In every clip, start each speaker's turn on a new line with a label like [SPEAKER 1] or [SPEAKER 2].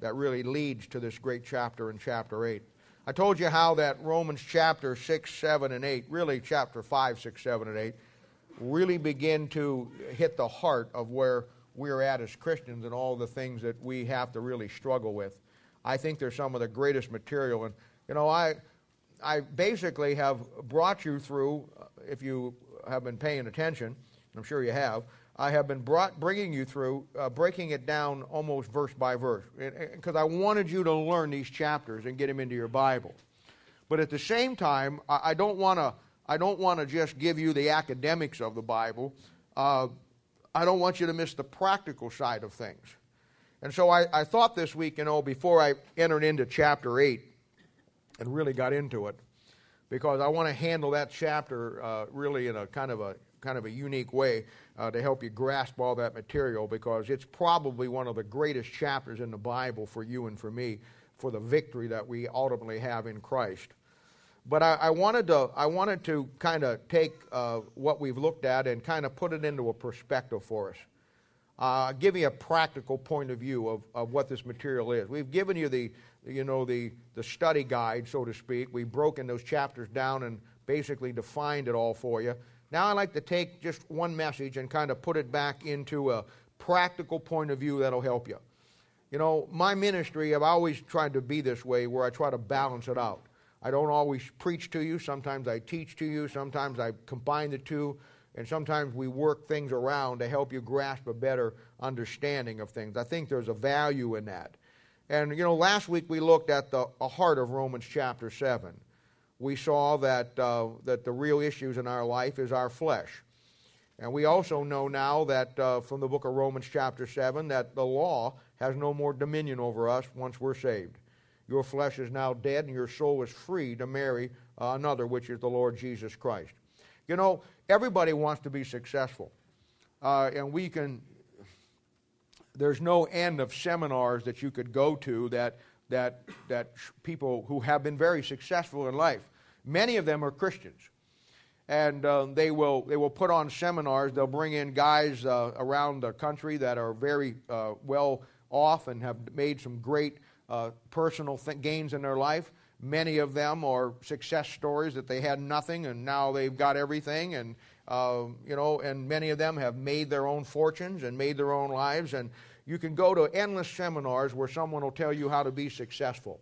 [SPEAKER 1] that really leads to this great chapter in chapter 8. I told you how that Romans chapter 6, 7, and 8, really chapter 5, 6, 7, and 8, really begin to hit the heart of where we're at as Christians and all the things that we have to really struggle with. I think they're some of the greatest material. And, you know, I, I basically have brought you through, uh, if you have been paying attention, I'm sure you have, I have been brought, bringing you through, uh, breaking it down almost verse by verse, because I wanted you to learn these chapters and get them into your Bible. But at the same time, I, I don't want to. I don't want to just give you the academics of the Bible. Uh, I don't want you to miss the practical side of things. And so I, I thought this week, you know, before I entered into chapter 8 and really got into it, because I want to handle that chapter uh, really in a kind of a kind of a unique way uh, to help you grasp all that material because it's probably one of the greatest chapters in the Bible for you and for me for the victory that we ultimately have in Christ. But I, I wanted to I wanted to kind of take uh, what we've looked at and kind of put it into a perspective for us. Uh, give you a practical point of view of, of what this material is. We've given you the you know the the study guide, so to speak. We've broken those chapters down and basically defined it all for you. Now I like to take just one message and kind of put it back into a practical point of view that'll help you. You know, my ministry, I've always tried to be this way where I try to balance it out. I don't always preach to you. Sometimes I teach to you. Sometimes I combine the two. And sometimes we work things around to help you grasp a better understanding of things. I think there's a value in that. And, you know, last week we looked at the heart of Romans chapter 7 we saw that, uh, that the real issues in our life is our flesh. And we also know now that uh, from the book of Romans, chapter 7, that the law has no more dominion over us once we're saved. Your flesh is now dead, and your soul is free to marry uh, another, which is the Lord Jesus Christ. You know, everybody wants to be successful. Uh, and we can, there's no end of seminars that you could go to that that, that people who have been very successful in life, many of them are Christians. And uh, they, will, they will put on seminars. They'll bring in guys uh, around the country that are very uh, well off and have made some great uh, personal th- gains in their life. Many of them are success stories that they had nothing and now they've got everything. And, uh, you know, and many of them have made their own fortunes and made their own lives. And you can go to endless seminars where someone will tell you how to be successful.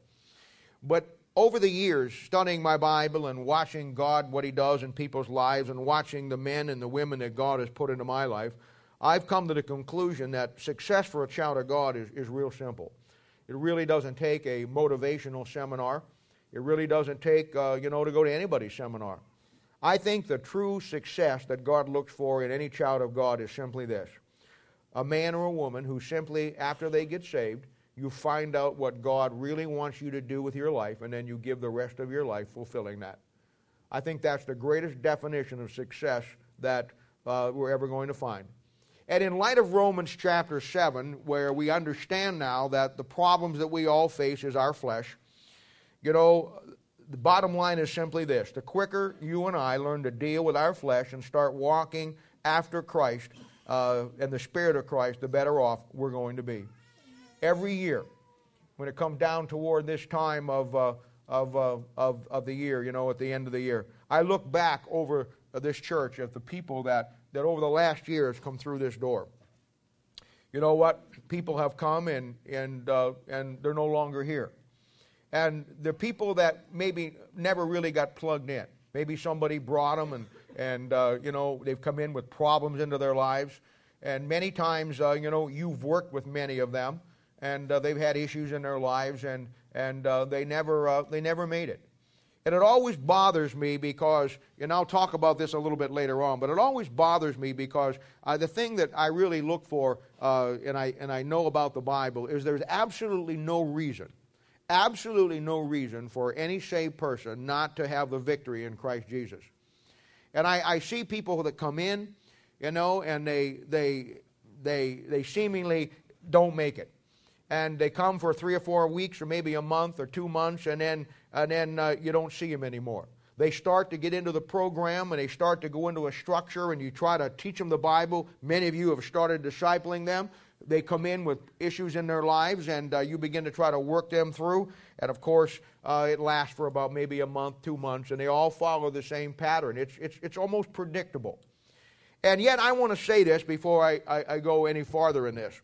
[SPEAKER 1] But over the years, studying my Bible and watching God, what He does in people's lives, and watching the men and the women that God has put into my life, I've come to the conclusion that success for a child of God is, is real simple. It really doesn't take a motivational seminar. It really doesn't take, uh, you know, to go to anybody's seminar. I think the true success that God looks for in any child of God is simply this a man or a woman who simply, after they get saved, you find out what God really wants you to do with your life, and then you give the rest of your life fulfilling that. I think that's the greatest definition of success that uh, we're ever going to find. And in light of Romans chapter 7, where we understand now that the problems that we all face is our flesh, you know, the bottom line is simply this the quicker you and I learn to deal with our flesh and start walking after Christ, uh, and the Spirit of Christ, the better off we're going to be. Every year, when it comes down toward this time of, uh, of, uh, of, of the year, you know, at the end of the year, I look back over this church at the people that, that over the last year has come through this door. You know what? People have come and, and, uh, and they're no longer here. And the people that maybe never really got plugged in, maybe somebody brought them and and uh, you know they've come in with problems into their lives. And many times uh, you know you've worked with many of them. And uh, they've had issues in their lives. And and uh, they never uh, they never made it. And it always bothers me because and i'll talk about this a little bit later on but it always bothers me because uh, the thing that i really look for and i and i know about the bible is there's absolutely no reason absolutely no reason for any saved person not to have the victory in christ jesus and I, I see people that come in, you know, and they, they, they, they seemingly don't make it. And they come for three or four weeks, or maybe a month or two months, and then, and then uh, you don't see them anymore. They start to get into the program and they start to go into a structure, and you try to teach them the Bible. Many of you have started discipling them. They come in with issues in their lives, and uh, you begin to try to work them through. And of course, uh, it lasts for about maybe a month, two months, and they all follow the same pattern. It's, it's, it's almost predictable. And yet, I want to say this before I, I, I go any farther in this.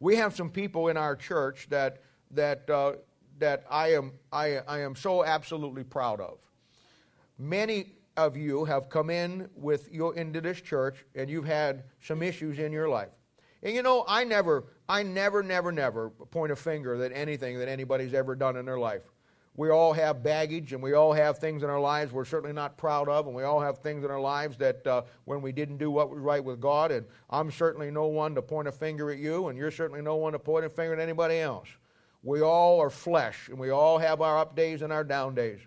[SPEAKER 1] We have some people in our church that, that, uh, that I, am, I, I am so absolutely proud of. Many of you have come in with your into this church and you've had some issues in your life. And you know, I never, I never, never, never point a finger at anything that anybody's ever done in their life. We all have baggage and we all have things in our lives we're certainly not proud of, and we all have things in our lives that uh, when we didn't do what was right with God. And I'm certainly no one to point a finger at you, and you're certainly no one to point a finger at anybody else. We all are flesh, and we all have our up days and our down days.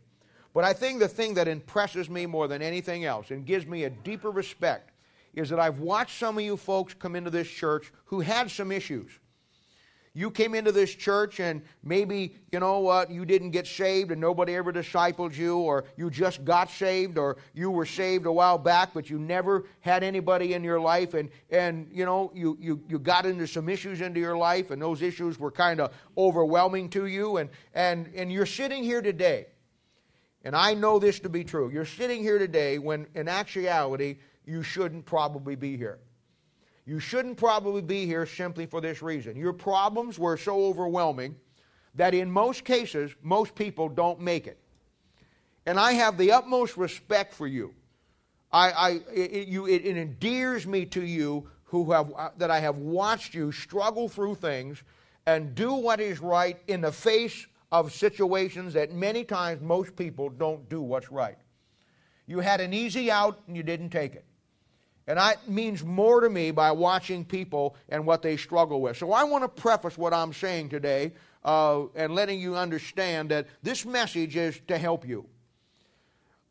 [SPEAKER 1] But I think the thing that impresses me more than anything else and gives me a deeper respect is that I've watched some of you folks come into this church who had some issues. You came into this church and maybe, you know what, you didn't get saved and nobody ever discipled you, or you just got saved, or you were saved a while back, but you never had anybody in your life, and, and you know, you, you, you got into some issues into your life, and those issues were kind of overwhelming to you, and, and, and you're sitting here today, and I know this to be true. You're sitting here today when, in actuality, you shouldn't probably be here. You shouldn't probably be here simply for this reason. Your problems were so overwhelming that in most cases, most people don't make it. And I have the utmost respect for you. I, I, it, you, it, it endears me to you who have, uh, that I have watched you struggle through things and do what is right in the face of situations that many times most people don't do what's right. You had an easy out and you didn't take it. And that means more to me by watching people and what they struggle with. So I want to preface what I'm saying today uh, and letting you understand that this message is to help you.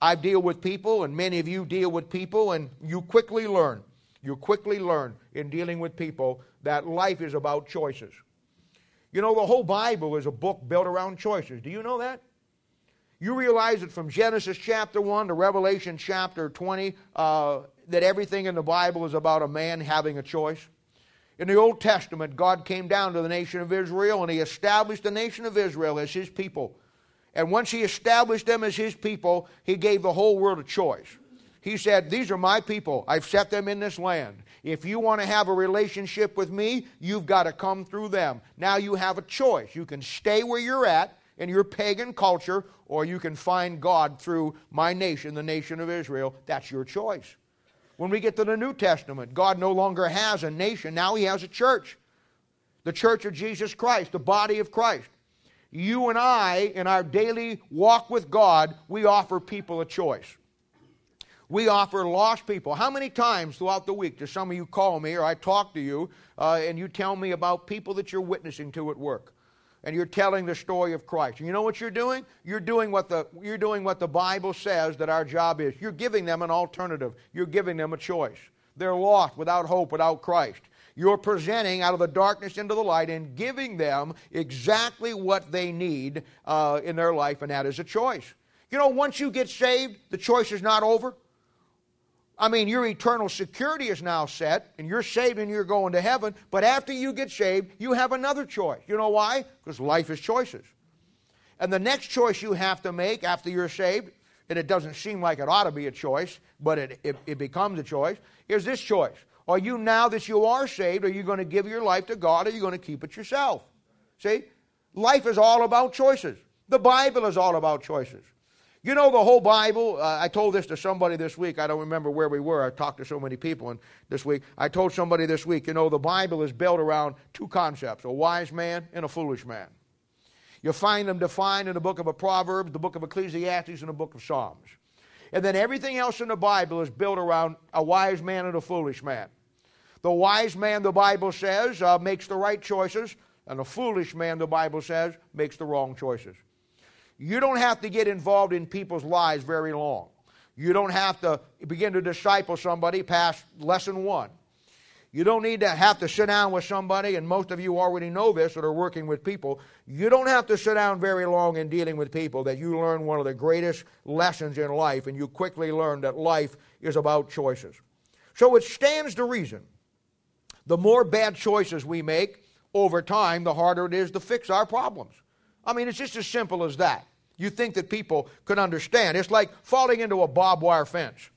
[SPEAKER 1] I deal with people, and many of you deal with people, and you quickly learn. You quickly learn in dealing with people that life is about choices. You know, the whole Bible is a book built around choices. Do you know that? You realize that from Genesis chapter 1 to Revelation chapter 20, uh, that everything in the Bible is about a man having a choice? In the Old Testament, God came down to the nation of Israel and He established the nation of Israel as His people. And once He established them as His people, He gave the whole world a choice. He said, These are my people. I've set them in this land. If you want to have a relationship with me, you've got to come through them. Now you have a choice. You can stay where you're at in your pagan culture, or you can find God through my nation, the nation of Israel. That's your choice. When we get to the New Testament, God no longer has a nation, now He has a church. The church of Jesus Christ, the body of Christ. You and I, in our daily walk with God, we offer people a choice. We offer lost people. How many times throughout the week do some of you call me or I talk to you uh, and you tell me about people that you're witnessing to at work? And you're telling the story of Christ. You know what you're doing? You're doing what the you're doing what the Bible says that our job is. You're giving them an alternative. You're giving them a choice. They're lost without hope without Christ. You're presenting out of the darkness into the light and giving them exactly what they need uh, in their life, and that is a choice. You know, once you get saved, the choice is not over. I mean, your eternal security is now set, and you're saved and you're going to heaven. But after you get saved, you have another choice. You know why? Because life is choices. And the next choice you have to make after you're saved, and it doesn't seem like it ought to be a choice, but it, it, it becomes a choice, is this choice. Are you, now that you are saved, are you going to give your life to God or are you going to keep it yourself? See? Life is all about choices. The Bible is all about choices. You know the whole Bible. Uh, I told this to somebody this week. I don't remember where we were. I talked to so many people and this week. I told somebody this week, you know, the Bible is built around two concepts a wise man and a foolish man. You find them defined in the book of Proverbs, the book of Ecclesiastes, and the book of Psalms. And then everything else in the Bible is built around a wise man and a foolish man. The wise man, the Bible says, uh, makes the right choices, and the foolish man, the Bible says, makes the wrong choices. You don't have to get involved in people's lives very long. You don't have to begin to disciple somebody past lesson one. You don't need to have to sit down with somebody, and most of you already know this that are working with people. You don't have to sit down very long in dealing with people that you learn one of the greatest lessons in life, and you quickly learn that life is about choices. So it stands to reason the more bad choices we make over time, the harder it is to fix our problems. I mean, it's just as simple as that. You think that people could understand. It's like falling into a barbed wire fence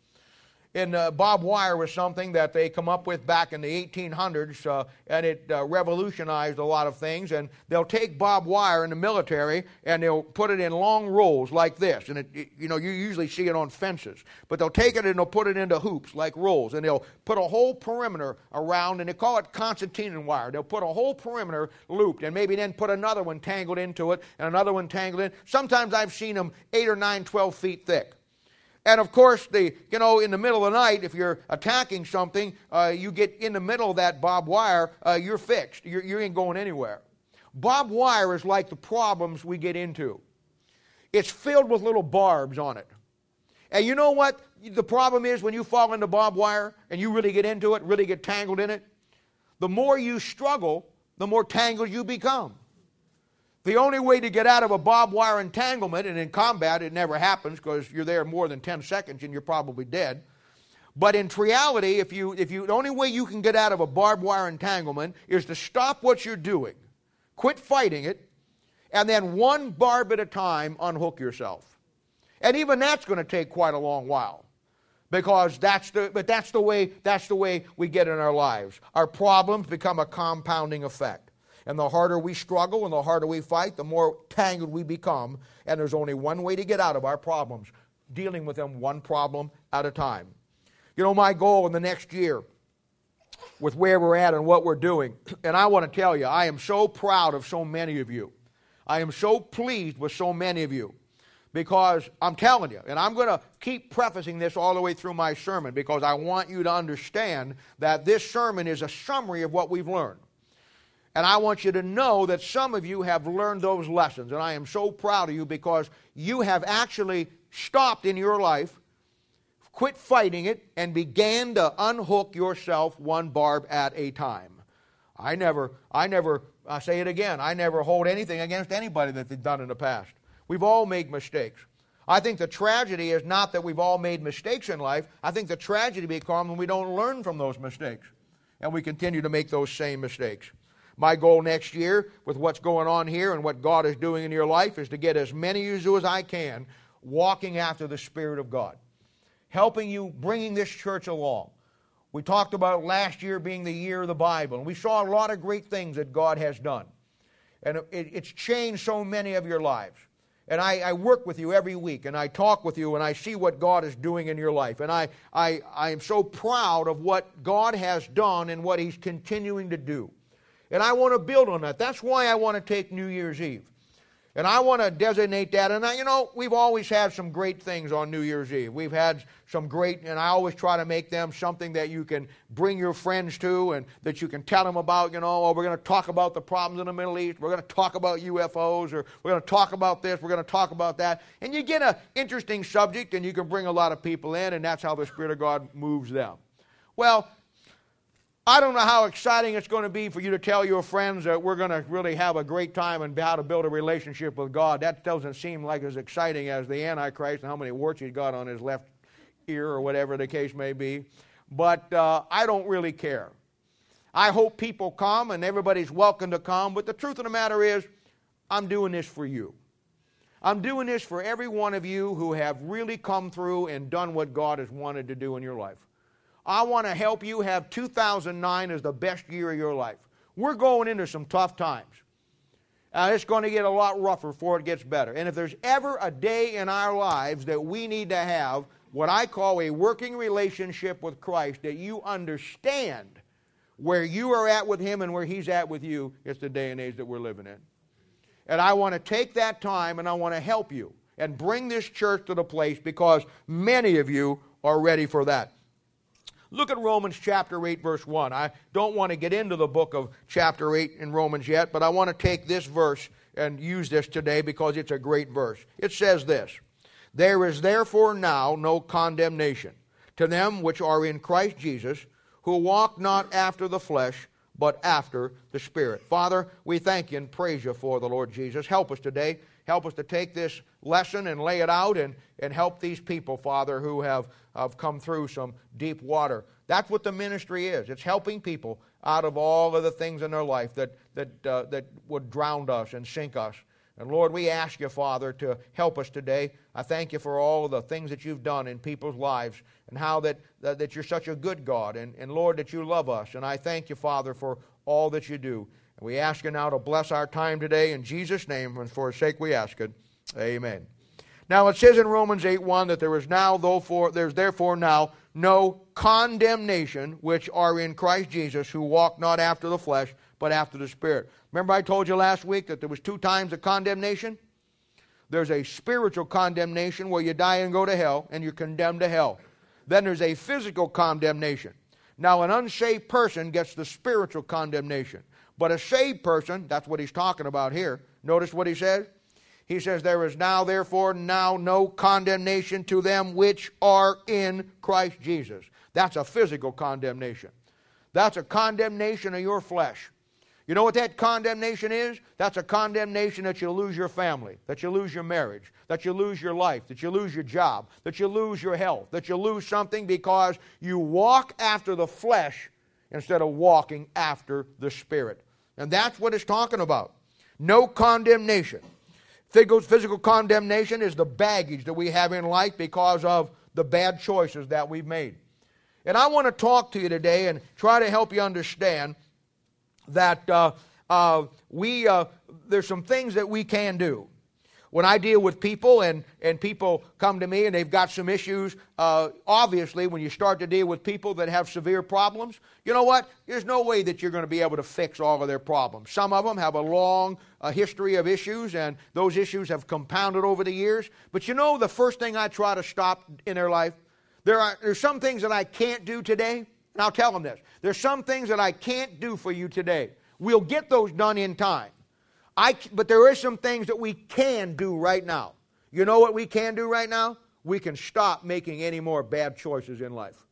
[SPEAKER 1] in uh, barbed wire was something that they come up with back in the 1800s, uh, and it uh, revolutionized a lot of things. And they'll take barbed wire in the military and they'll put it in long rolls like this. And it, you know, you usually see it on fences, but they'll take it and they'll put it into hoops like rolls, and they'll put a whole perimeter around, and they call it concertina wire. They'll put a whole perimeter looped, and maybe then put another one tangled into it, and another one tangled in. Sometimes I've seen them eight or nine, twelve feet thick. And of course, the you know, in the middle of the night, if you're attacking something, uh, you get in the middle of that barbed wire, uh, you're fixed. You're, you ain't going anywhere. Barbed wire is like the problems we get into. It's filled with little barbs on it. And you know what the problem is when you fall into barbed wire and you really get into it, really get tangled in it? The more you struggle, the more tangled you become. The only way to get out of a barbed wire entanglement, and in combat it never happens because you're there more than 10 seconds and you're probably dead. But in reality, if you, if you, the only way you can get out of a barbed wire entanglement is to stop what you're doing, quit fighting it, and then one barb at a time unhook yourself. And even that's going to take quite a long while because that's the but that's the way that's the way we get in our lives our problems become a compounding effect and the harder we struggle and the harder we fight, the more tangled we become. And there's only one way to get out of our problems dealing with them one problem at a time. You know, my goal in the next year, with where we're at and what we're doing, and I want to tell you, I am so proud of so many of you. I am so pleased with so many of you because I'm telling you, and I'm going to keep prefacing this all the way through my sermon because I want you to understand that this sermon is a summary of what we've learned. And I want you to know that some of you have learned those lessons. And I am so proud of you because you have actually stopped in your life, quit fighting it, and began to unhook yourself one barb at a time. I never, I never, I say it again, I never hold anything against anybody that they've done in the past. We've all made mistakes. I think the tragedy is not that we've all made mistakes in life. I think the tragedy becomes when we don't learn from those mistakes and we continue to make those same mistakes. My goal next year, with what's going on here and what God is doing in your life, is to get as many of you as I can walking after the Spirit of God, helping you, bringing this church along. We talked about last year being the year of the Bible, and we saw a lot of great things that God has done. And it, it's changed so many of your lives. And I, I, work with you every week, and I talk with you, and I see what God is doing in your life. And I, I, I am so proud of what God has done and what He's continuing to do. And I want to build on that. That's why I want to take New Year's Eve. And I want to designate that. And, I, you know, we've always had some great things on New Year's Eve. We've had some great, and I always try to make them something that you can bring your friends to and that you can tell them about, you know, oh, we're going to talk about the problems in the Middle East. We're going to talk about UFOs, or we're going to talk about this. We're going to talk about that. And you get an interesting subject, and you can bring a lot of people in, and that's how the Spirit of God moves them. Well, I don't know how exciting it's going to be for you to tell your friends that we're going to really have a great time and how to build a relationship with God. That doesn't seem like as exciting as the Antichrist and how many warts he's got on his left ear or whatever the case may be. But uh, I don't really care. I hope people come and everybody's welcome to come. But the truth of the matter is, I'm doing this for you. I'm doing this for every one of you who have really come through and done what God has wanted to do in your life. I want to help you have 2009 as the best year of your life. We're going into some tough times. Uh, it's going to get a lot rougher before it gets better. And if there's ever a day in our lives that we need to have what I call a working relationship with Christ, that you understand where you are at with Him and where He's at with you, it's the day and age that we're living in. And I want to take that time and I want to help you and bring this church to the place because many of you are ready for that. Look at Romans chapter 8, verse 1. I don't want to get into the book of chapter 8 in Romans yet, but I want to take this verse and use this today because it's a great verse. It says this There is therefore now no condemnation to them which are in Christ Jesus, who walk not after the flesh, but after the Spirit. Father, we thank you and praise you for the Lord Jesus. Help us today. Help us to take this lesson and lay it out and, and help these people, Father, who have, have come through some deep water. That's what the ministry is. It's helping people out of all of the things in their life that, that, uh, that would drown us and sink us. And Lord, we ask you, Father, to help us today. I thank you for all of the things that you've done in people's lives and how that, that, that you're such a good God. And, and Lord, that you love us. And I thank you, Father, for all that you do. We ask you now to bless our time today in Jesus' name, and for his sake we ask it. Amen. Now it says in Romans 8 1 that there is now, though for there's therefore now no condemnation which are in Christ Jesus, who walk not after the flesh, but after the Spirit. Remember, I told you last week that there was two times of condemnation? There's a spiritual condemnation where you die and go to hell, and you're condemned to hell. Then there's a physical condemnation. Now, an unsaved person gets the spiritual condemnation. But a saved person, that's what he's talking about here. Notice what he says? He says, There is now, therefore, now no condemnation to them which are in Christ Jesus. That's a physical condemnation. That's a condemnation of your flesh. You know what that condemnation is? That's a condemnation that you lose your family, that you lose your marriage, that you lose your life, that you lose your job, that you lose your health, that you lose something because you walk after the flesh instead of walking after the Spirit. And that's what it's talking about. No condemnation. Physical condemnation is the baggage that we have in life because of the bad choices that we've made. And I want to talk to you today and try to help you understand that uh, uh, we, uh, there's some things that we can do. When I deal with people and, and people come to me and they've got some issues, uh, obviously, when you start to deal with people that have severe problems, you know what? There's no way that you're going to be able to fix all of their problems. Some of them have a long uh, history of issues, and those issues have compounded over the years. But you know, the first thing I try to stop in their life, there are there's some things that I can't do today, and I'll tell them this. There's some things that I can't do for you today. We'll get those done in time. I, but there are some things that we can do right now. You know what we can do right now? We can stop making any more bad choices in life.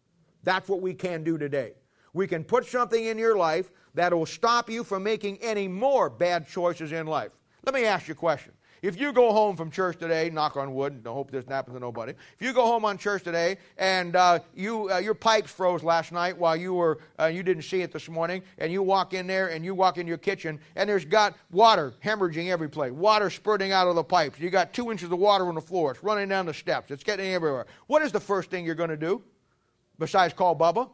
[SPEAKER 1] That's what we can do today. We can put something in your life that will stop you from making any more bad choices in life. Let me ask you a question. If you go home from church today, knock on wood, don't hope this happens to nobody. If you go home on church today and uh, you, uh, your pipes froze last night while you were, uh, you didn't see it this morning, and you walk in there and you walk in your kitchen and there's got water hemorrhaging every place, water spurting out of the pipes. You got two inches of water on the floor. It's running down the steps. It's getting everywhere. What is the first thing you're going to do besides call Bubba?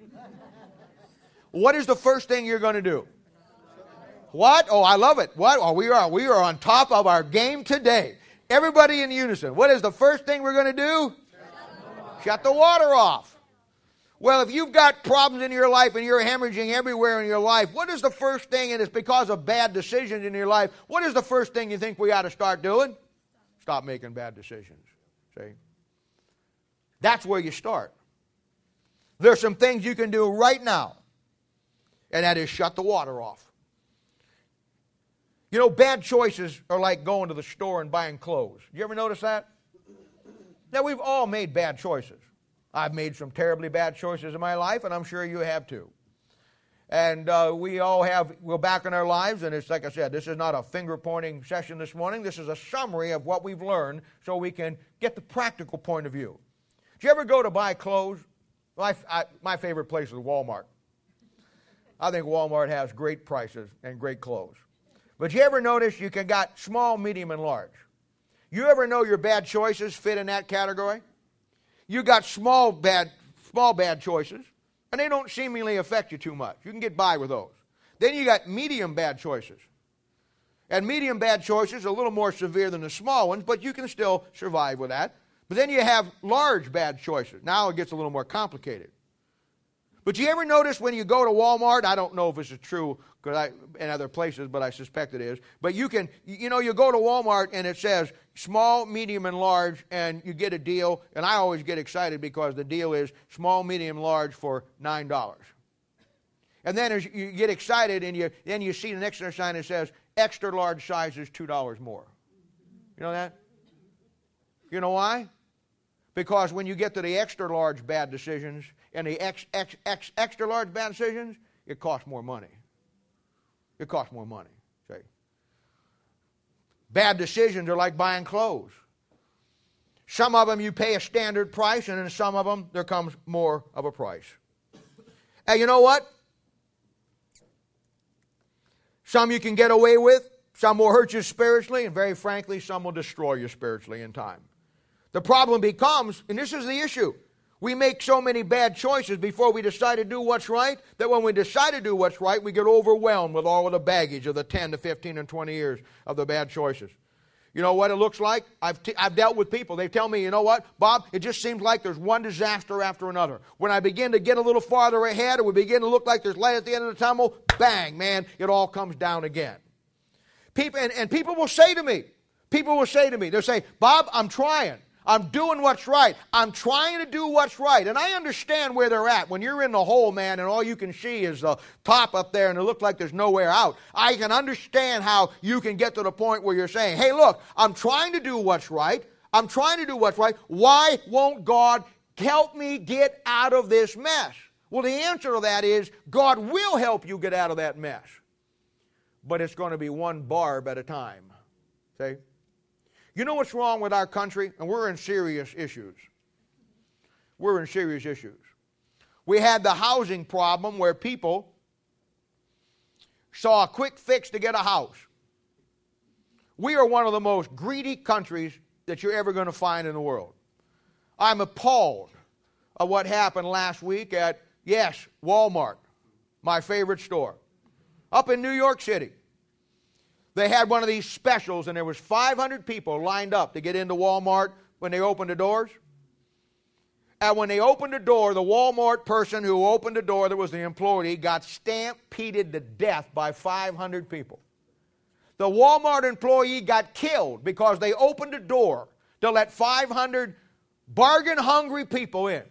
[SPEAKER 1] what is the first thing you're going to do? What? Oh, I love it. What? Oh, we are we are on top of our game today. Everybody in unison. What is the first thing we're going to do? Shut the water off. Well, if you've got problems in your life and you're hemorrhaging everywhere in your life, what is the first thing, and it's because of bad decisions in your life, what is the first thing you think we ought to start doing? Stop making bad decisions. See? That's where you start. There's some things you can do right now, and that is shut the water off. You know, bad choices are like going to the store and buying clothes. Do you ever notice that? Now, we've all made bad choices. I've made some terribly bad choices in my life, and I'm sure you have too. And uh, we all have, we're back in our lives, and it's like I said, this is not a finger pointing session this morning. This is a summary of what we've learned so we can get the practical point of view. Do you ever go to buy clothes? My, I, my favorite place is Walmart. I think Walmart has great prices and great clothes. But you ever notice you can got small, medium, and large? You ever know your bad choices fit in that category? You got small bad, small bad choices, and they don't seemingly affect you too much. You can get by with those. Then you got medium bad choices. And medium bad choices are a little more severe than the small ones, but you can still survive with that. But then you have large bad choices. Now it gets a little more complicated. But you ever notice when you go to Walmart? I don't know if this is true I, in other places, but I suspect it is. But you can, you know, you go to Walmart and it says small, medium, and large, and you get a deal. And I always get excited because the deal is small, medium, large for nine dollars. And then as you get excited, and you then you see the next sign that says extra large size is two dollars more. You know that? You know why? Because when you get to the extra large bad decisions, and the ex, ex, ex, extra large bad decisions, it costs more money. It costs more money. See? Bad decisions are like buying clothes. Some of them you pay a standard price, and in some of them there comes more of a price. And you know what? Some you can get away with, some will hurt you spiritually, and very frankly, some will destroy you spiritually in time. The problem becomes, and this is the issue, we make so many bad choices before we decide to do what's right that when we decide to do what's right, we get overwhelmed with all of the baggage of the 10 to 15 and 20 years of the bad choices. You know what it looks like? I've, t- I've dealt with people. They tell me, you know what, Bob, it just seems like there's one disaster after another. When I begin to get a little farther ahead or we begin to look like there's light at the end of the tunnel, bang, man, it all comes down again. People, and, and people will say to me, people will say to me, they'll say, Bob, I'm trying. I'm doing what's right. I'm trying to do what's right. And I understand where they're at. When you're in the hole, man, and all you can see is the top up there and it looks like there's nowhere out, I can understand how you can get to the point where you're saying, hey, look, I'm trying to do what's right. I'm trying to do what's right. Why won't God help me get out of this mess? Well, the answer to that is God will help you get out of that mess. But it's going to be one barb at a time. See? You know what's wrong with our country? And we're in serious issues. We're in serious issues. We had the housing problem where people saw a quick fix to get a house. We are one of the most greedy countries that you're ever going to find in the world. I'm appalled of what happened last week at, yes, Walmart, my favorite store, up in New York City they had one of these specials and there was 500 people lined up to get into Walmart when they opened the doors. And when they opened the door, the Walmart person who opened the door, that was the employee, got stampeded to death by 500 people. The Walmart employee got killed because they opened the door to let 500 bargain hungry people in.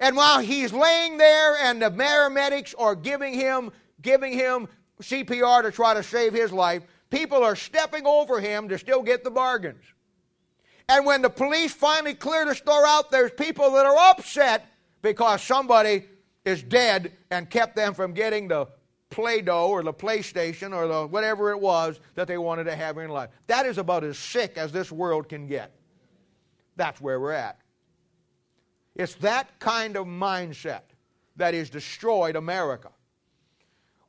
[SPEAKER 1] And while he's laying there and the paramedics are giving him, giving him CPR to try to save his life, people are stepping over him to still get the bargains. And when the police finally clear the store out, there's people that are upset because somebody is dead and kept them from getting the Play Doh or the PlayStation or the whatever it was that they wanted to have in life. That is about as sick as this world can get. That's where we're at. It's that kind of mindset that has destroyed America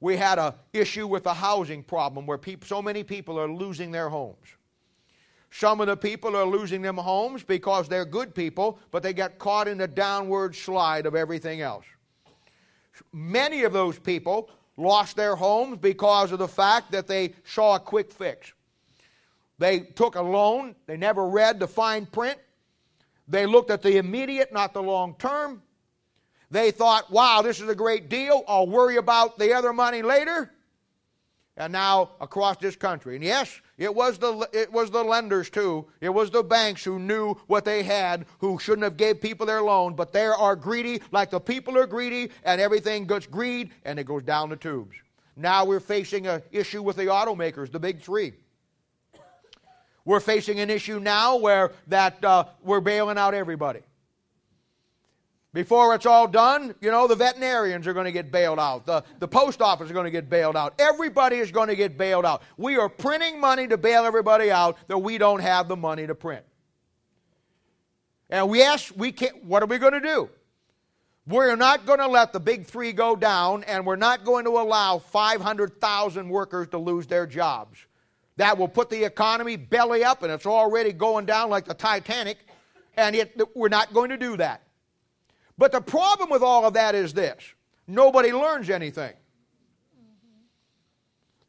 [SPEAKER 1] we had an issue with the housing problem where so many people are losing their homes. Some of the people are losing them homes because they're good people, but they got caught in the downward slide of everything else. Many of those people lost their homes because of the fact that they saw a quick fix. They took a loan, they never read the fine print, they looked at the immediate, not the long term, they thought, wow, this is a great deal. I'll worry about the other money later. And now across this country. And yes, it was the it was the lenders too. It was the banks who knew what they had, who shouldn't have gave people their loan, but they are greedy like the people are greedy, and everything gets greed and it goes down the tubes. Now we're facing an issue with the automakers, the big three. We're facing an issue now where that uh, we're bailing out everybody. Before it's all done, you know, the veterinarians are going to get bailed out. The, the post office is going to get bailed out. Everybody is going to get bailed out. We are printing money to bail everybody out that we don't have the money to print. And we ask, we can't, what are we going to do? We're not going to let the big three go down, and we're not going to allow 500,000 workers to lose their jobs. That will put the economy belly up, and it's already going down like the Titanic, and it, we're not going to do that. But the problem with all of that is this nobody learns anything.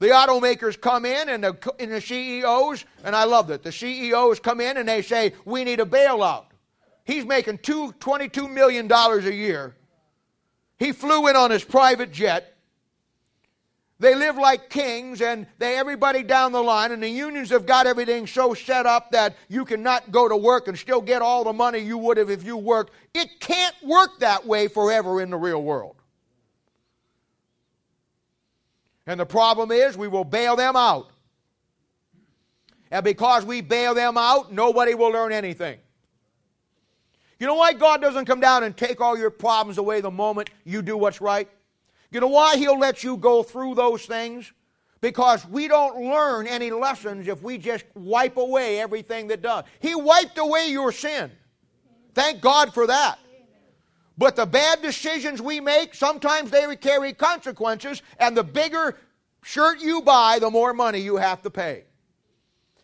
[SPEAKER 1] The automakers come in and the, and the CEOs, and I love that. The CEOs come in and they say, We need a bailout. He's making two, $22 million a year. He flew in on his private jet. They live like kings, and they everybody down the line, and the unions have got everything so set up that you cannot go to work and still get all the money you would have if you worked. It can't work that way forever in the real world. And the problem is, we will bail them out. And because we bail them out, nobody will learn anything. You know why God doesn't come down and take all your problems away the moment you do what's right? You know why He'll let you go through those things? Because we don't learn any lessons if we just wipe away everything that does. He wiped away your sin. Thank God for that. But the bad decisions we make, sometimes they carry consequences, and the bigger shirt you buy, the more money you have to pay.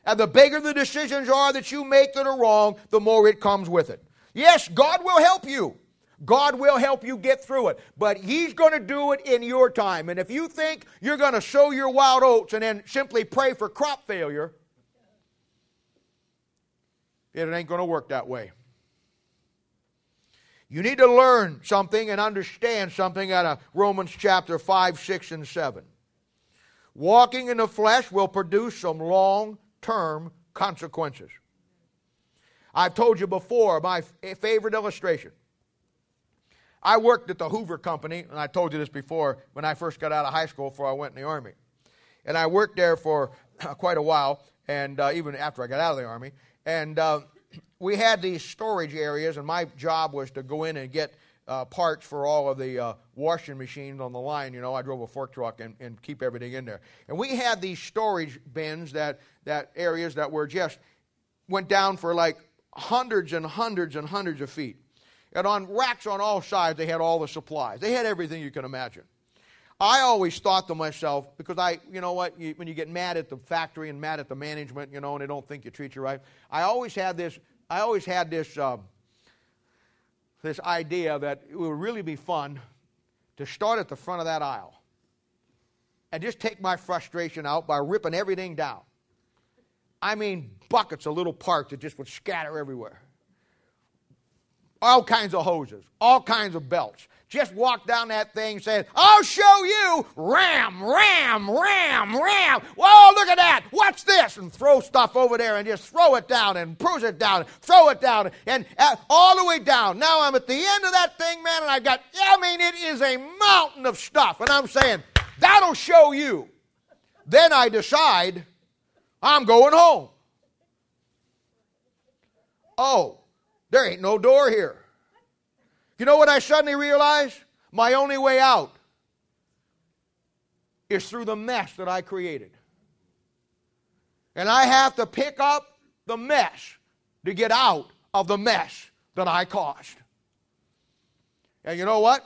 [SPEAKER 1] And the bigger the decisions are that you make that are wrong, the more it comes with it. Yes, God will help you. God will help you get through it, but He's going to do it in your time. And if you think you're going to sow your wild oats and then simply pray for crop failure, it ain't going to work that way. You need to learn something and understand something out of Romans chapter 5, 6, and 7. Walking in the flesh will produce some long term consequences. I've told you before my favorite illustration. I worked at the Hoover Company, and I told you this before when I first got out of high school before I went in the Army. And I worked there for quite a while, and uh, even after I got out of the Army. And uh, we had these storage areas, and my job was to go in and get uh, parts for all of the uh, washing machines on the line. You know, I drove a fork truck and, and keep everything in there. And we had these storage bins that, that areas that were just went down for like hundreds and hundreds and hundreds of feet. And on racks on all sides, they had all the supplies. They had everything you can imagine. I always thought to myself, because I, you know what, you, when you get mad at the factory and mad at the management, you know, and they don't think you treat you right, I always had this, I always had this, uh, this idea that it would really be fun to start at the front of that aisle and just take my frustration out by ripping everything down. I mean, buckets of little parts that just would scatter everywhere. All kinds of hoses, all kinds of belts just walk down that thing saying, I'll show you, ram, ram, ram, ram. Whoa, look at that. What's this? And throw stuff over there and just throw it down and push it down, throw it down, and uh, all the way down. Now I'm at the end of that thing, man, and I've got, I mean, it is a mountain of stuff. And I'm saying, that'll show you. Then I decide, I'm going home. Oh, there ain't no door here. You know what I suddenly realized? My only way out is through the mess that I created. And I have to pick up the mess to get out of the mess that I caused. And you know what?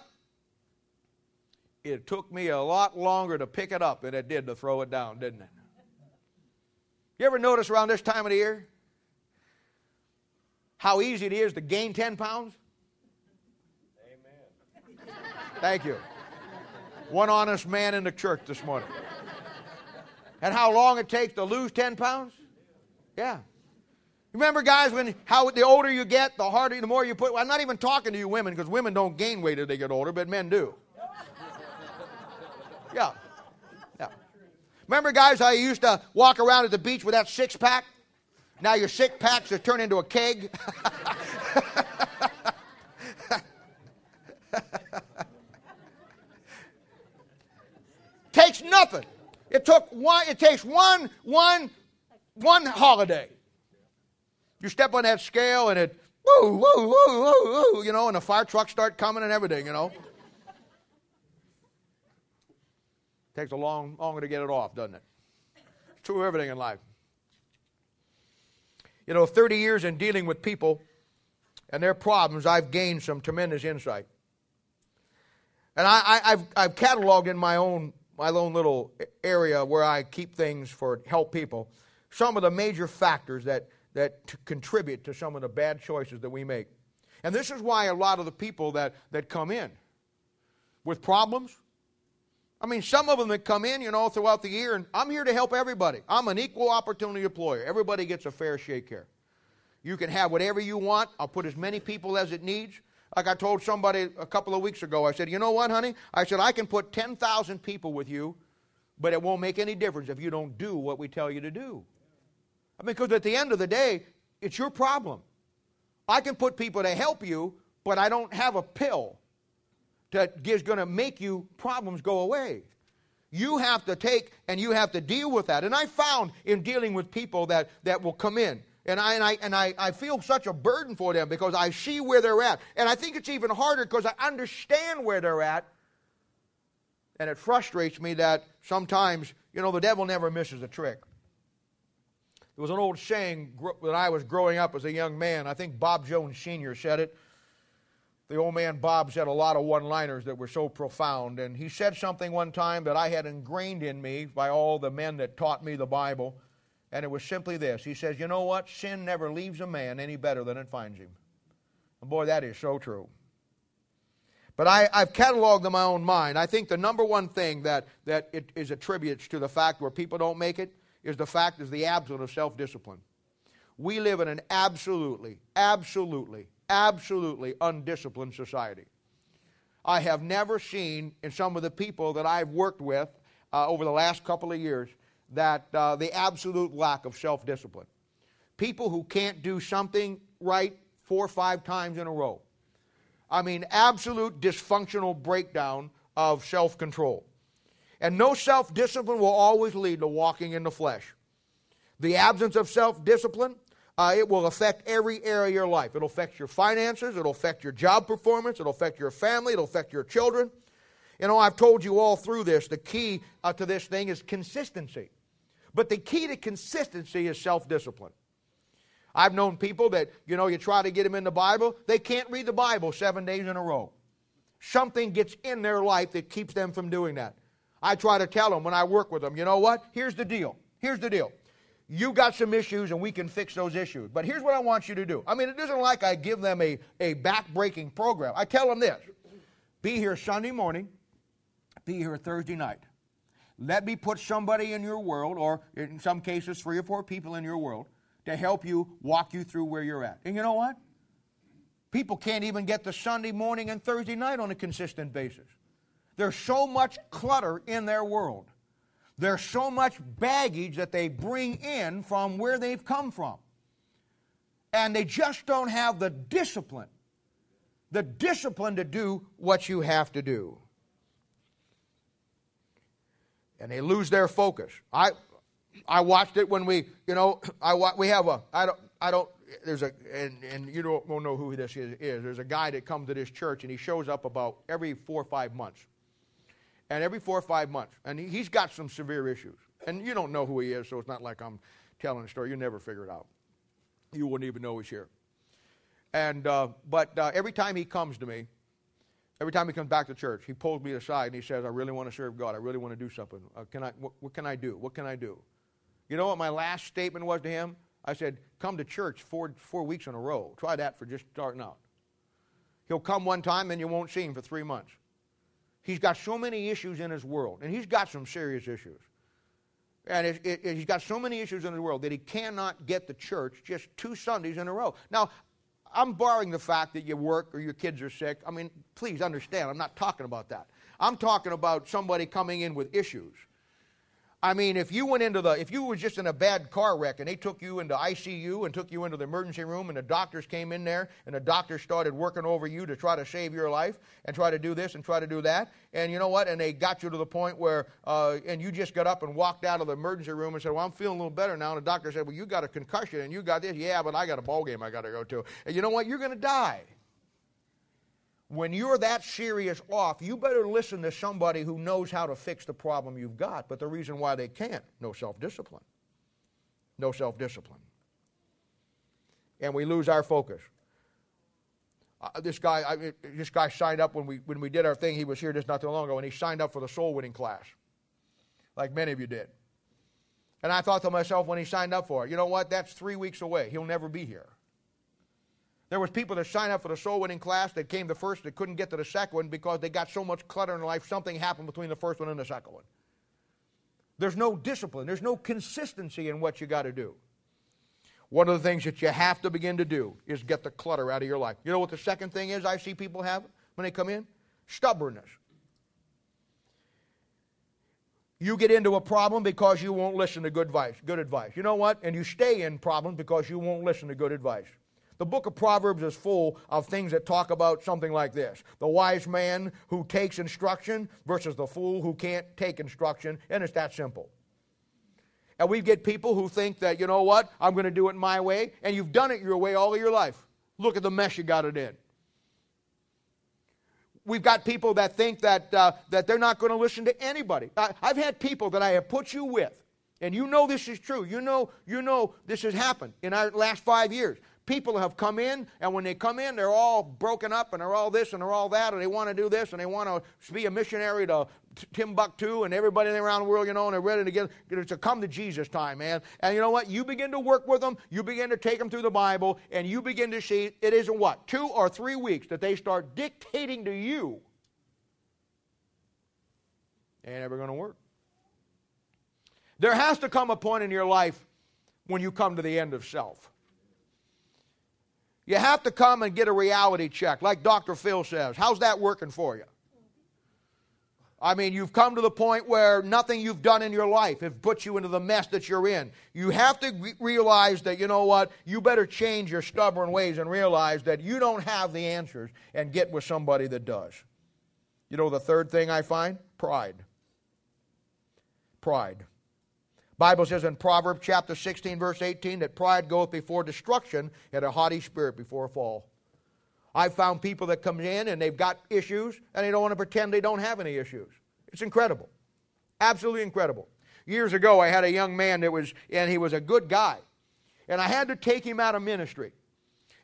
[SPEAKER 1] It took me a lot longer to pick it up than it did to throw it down, didn't it? You ever notice around this time of the year how easy it is to gain 10 pounds? Amen. Thank you. One honest man in the church this morning. And how long it takes to lose 10 pounds? Yeah. Remember, guys, when how the older you get, the harder, the more you put. I'm not even talking to you women because women don't gain weight as they get older, but men do. Yeah. Yeah. Remember, guys, how you used to walk around at the beach with that six pack? Now your six packs are turned into a keg. takes nothing. It took one. It takes one, one, one holiday. You step on that scale and it woo, woo, woo, woo, woo, you know, and the fire trucks start coming and everything, you know. Takes a long, longer to get it off, doesn't it? It's true everything in life. You know, 30 years in dealing with people and their problems, I've gained some tremendous insight. And I, have I've cataloged in my own my own little area where I keep things for help people, some of the major factors that, that contribute to some of the bad choices that we make. And this is why a lot of the people that, that come in with problems, I mean, some of them that come in, you know, throughout the year, and I'm here to help everybody. I'm an equal opportunity employer. Everybody gets a fair shake here. You can have whatever you want. I'll put as many people as it needs. Like I told somebody a couple of weeks ago, I said, You know what, honey? I said, I can put 10,000 people with you, but it won't make any difference if you don't do what we tell you to do. I mean, because at the end of the day, it's your problem. I can put people to help you, but I don't have a pill that is going to make you problems go away. You have to take and you have to deal with that. And I found in dealing with people that, that will come in, and I, and, I, and I, I feel such a burden for them because I see where they're at. And I think it's even harder because I understand where they're at. And it frustrates me that sometimes, you know, the devil never misses a trick. There was an old saying that I was growing up as a young man. I think Bob Jones Sr. said it the old man Bob said a lot of one liners that were so profound. And he said something one time that I had ingrained in me by all the men that taught me the Bible. And it was simply this He says, You know what? Sin never leaves a man any better than it finds him. And boy, that is so true. But I, have cataloged in my own mind. I think the number one thing that, that it is attributes to the fact where people don't make it is the fact is the absence of self discipline. We live in an absolutely, absolutely, absolutely undisciplined society. I have never seen in some of the people that I've worked with uh, over the last couple of years that uh, the absolute lack of self discipline. People who can't do something right four or five times in a row. I mean, absolute dysfunctional breakdown of self control. And no self discipline will always lead to walking in the flesh. The absence of self discipline, uh, it will affect every area of your life. It'll affect your finances, it'll affect your job performance, it'll affect your family, it'll affect your children. You know, I've told you all through this, the key uh, to this thing is consistency. But the key to consistency is self discipline. I've known people that, you know, you try to get them in the Bible, they can't read the Bible seven days in a row. Something gets in their life that keeps them from doing that. I try to tell them when I work with them, you know what? Here's the deal. Here's the deal. You got some issues and we can fix those issues. But here's what I want you to do. I mean, it isn't like I give them a, a back breaking program. I tell them this be here Sunday morning, be here Thursday night. Let me put somebody in your world, or in some cases, three or four people in your world, to help you walk you through where you're at. And you know what? People can't even get to Sunday morning and Thursday night on a consistent basis. There's so much clutter in their world. There's so much baggage that they bring in from where they've come from. And they just don't have the discipline, the discipline to do what you have to do. And they lose their focus. I, I watched it when we, you know, I we have a, I don't, I don't, there's a, and, and you don't, won't know who this is, is. There's a guy that comes to this church and he shows up about every four or five months and every four or five months. And he, has got some severe issues. And you don't know who he is, so it's not like I'm telling a story. You never figure it out. You wouldn't even know he's here. And uh, but uh, every time he comes to me, every time he comes back to church, he pulls me aside and he says, "I really want to serve God. I really want to do something. Uh, can I? What, what can I do? What can I do?" You know what my last statement was to him? I said, "Come to church four four weeks in a row. Try that for just starting out." He'll come one time, and you won't see him for three months. He's got so many issues in his world, and he's got some serious issues. And it, it, it, he's got so many issues in his world that he cannot get to church just two Sundays in a row. Now, I'm borrowing the fact that you work or your kids are sick. I mean, please understand, I'm not talking about that. I'm talking about somebody coming in with issues. I mean, if you went into the, if you were just in a bad car wreck and they took you into ICU and took you into the emergency room and the doctors came in there and the doctors started working over you to try to save your life and try to do this and try to do that, and you know what? And they got you to the point where, uh, and you just got up and walked out of the emergency room and said, Well, I'm feeling a little better now. And the doctor said, Well, you got a concussion and you got this. Yeah, but I got a ball game I got to go to. And you know what? You're going to die when you're that serious off, you better listen to somebody who knows how to fix the problem you've got. But the reason why they can't, no self discipline. No self discipline. And we lose our focus. Uh, this guy, I, this guy signed up when we when we did our thing. He was here just not too long ago, and he signed up for the soul winning class, like many of you did. And I thought to myself when he signed up for it, you know what? That's three weeks away. He'll never be here. There was people that signed up for the soul winning class that came the first that couldn't get to the second one because they got so much clutter in life, something happened between the first one and the second one. There's no discipline, there's no consistency in what you got to do. One of the things that you have to begin to do is get the clutter out of your life. You know what the second thing is I see people have when they come in? Stubbornness. You get into a problem because you won't listen to good advice. Good advice. You know what? And you stay in problems because you won't listen to good advice. The book of Proverbs is full of things that talk about something like this the wise man who takes instruction versus the fool who can't take instruction, and it's that simple. And we get people who think that, you know what, I'm going to do it my way, and you've done it your way all of your life. Look at the mess you got it in. We've got people that think that, uh, that they're not going to listen to anybody. I, I've had people that I have put you with, and you know this is true. You know, you know this has happened in our last five years people have come in, and when they come in, they're all broken up, and they're all this, and they're all that, and they want to do this, and they want to be a missionary to Timbuktu and everybody around the world, you know, and they're ready to get to come to Jesus time, man. And you know what? You begin to work with them, you begin to take them through the Bible, and you begin to see it isn't what two or three weeks that they start dictating to you. Ain't ever going to work. There has to come a point in your life when you come to the end of self. You have to come and get a reality check, like Dr. Phil says. How's that working for you? I mean, you've come to the point where nothing you've done in your life has put you into the mess that you're in. You have to re- realize that, you know what, you better change your stubborn ways and realize that you don't have the answers and get with somebody that does. You know the third thing I find? Pride. Pride. Bible says in Proverbs chapter 16 verse 18 that pride goeth before destruction and a haughty spirit before a fall. I've found people that come in and they've got issues and they don't want to pretend they don't have any issues. It's incredible. Absolutely incredible. Years ago, I had a young man that was, and he was a good guy. And I had to take him out of ministry.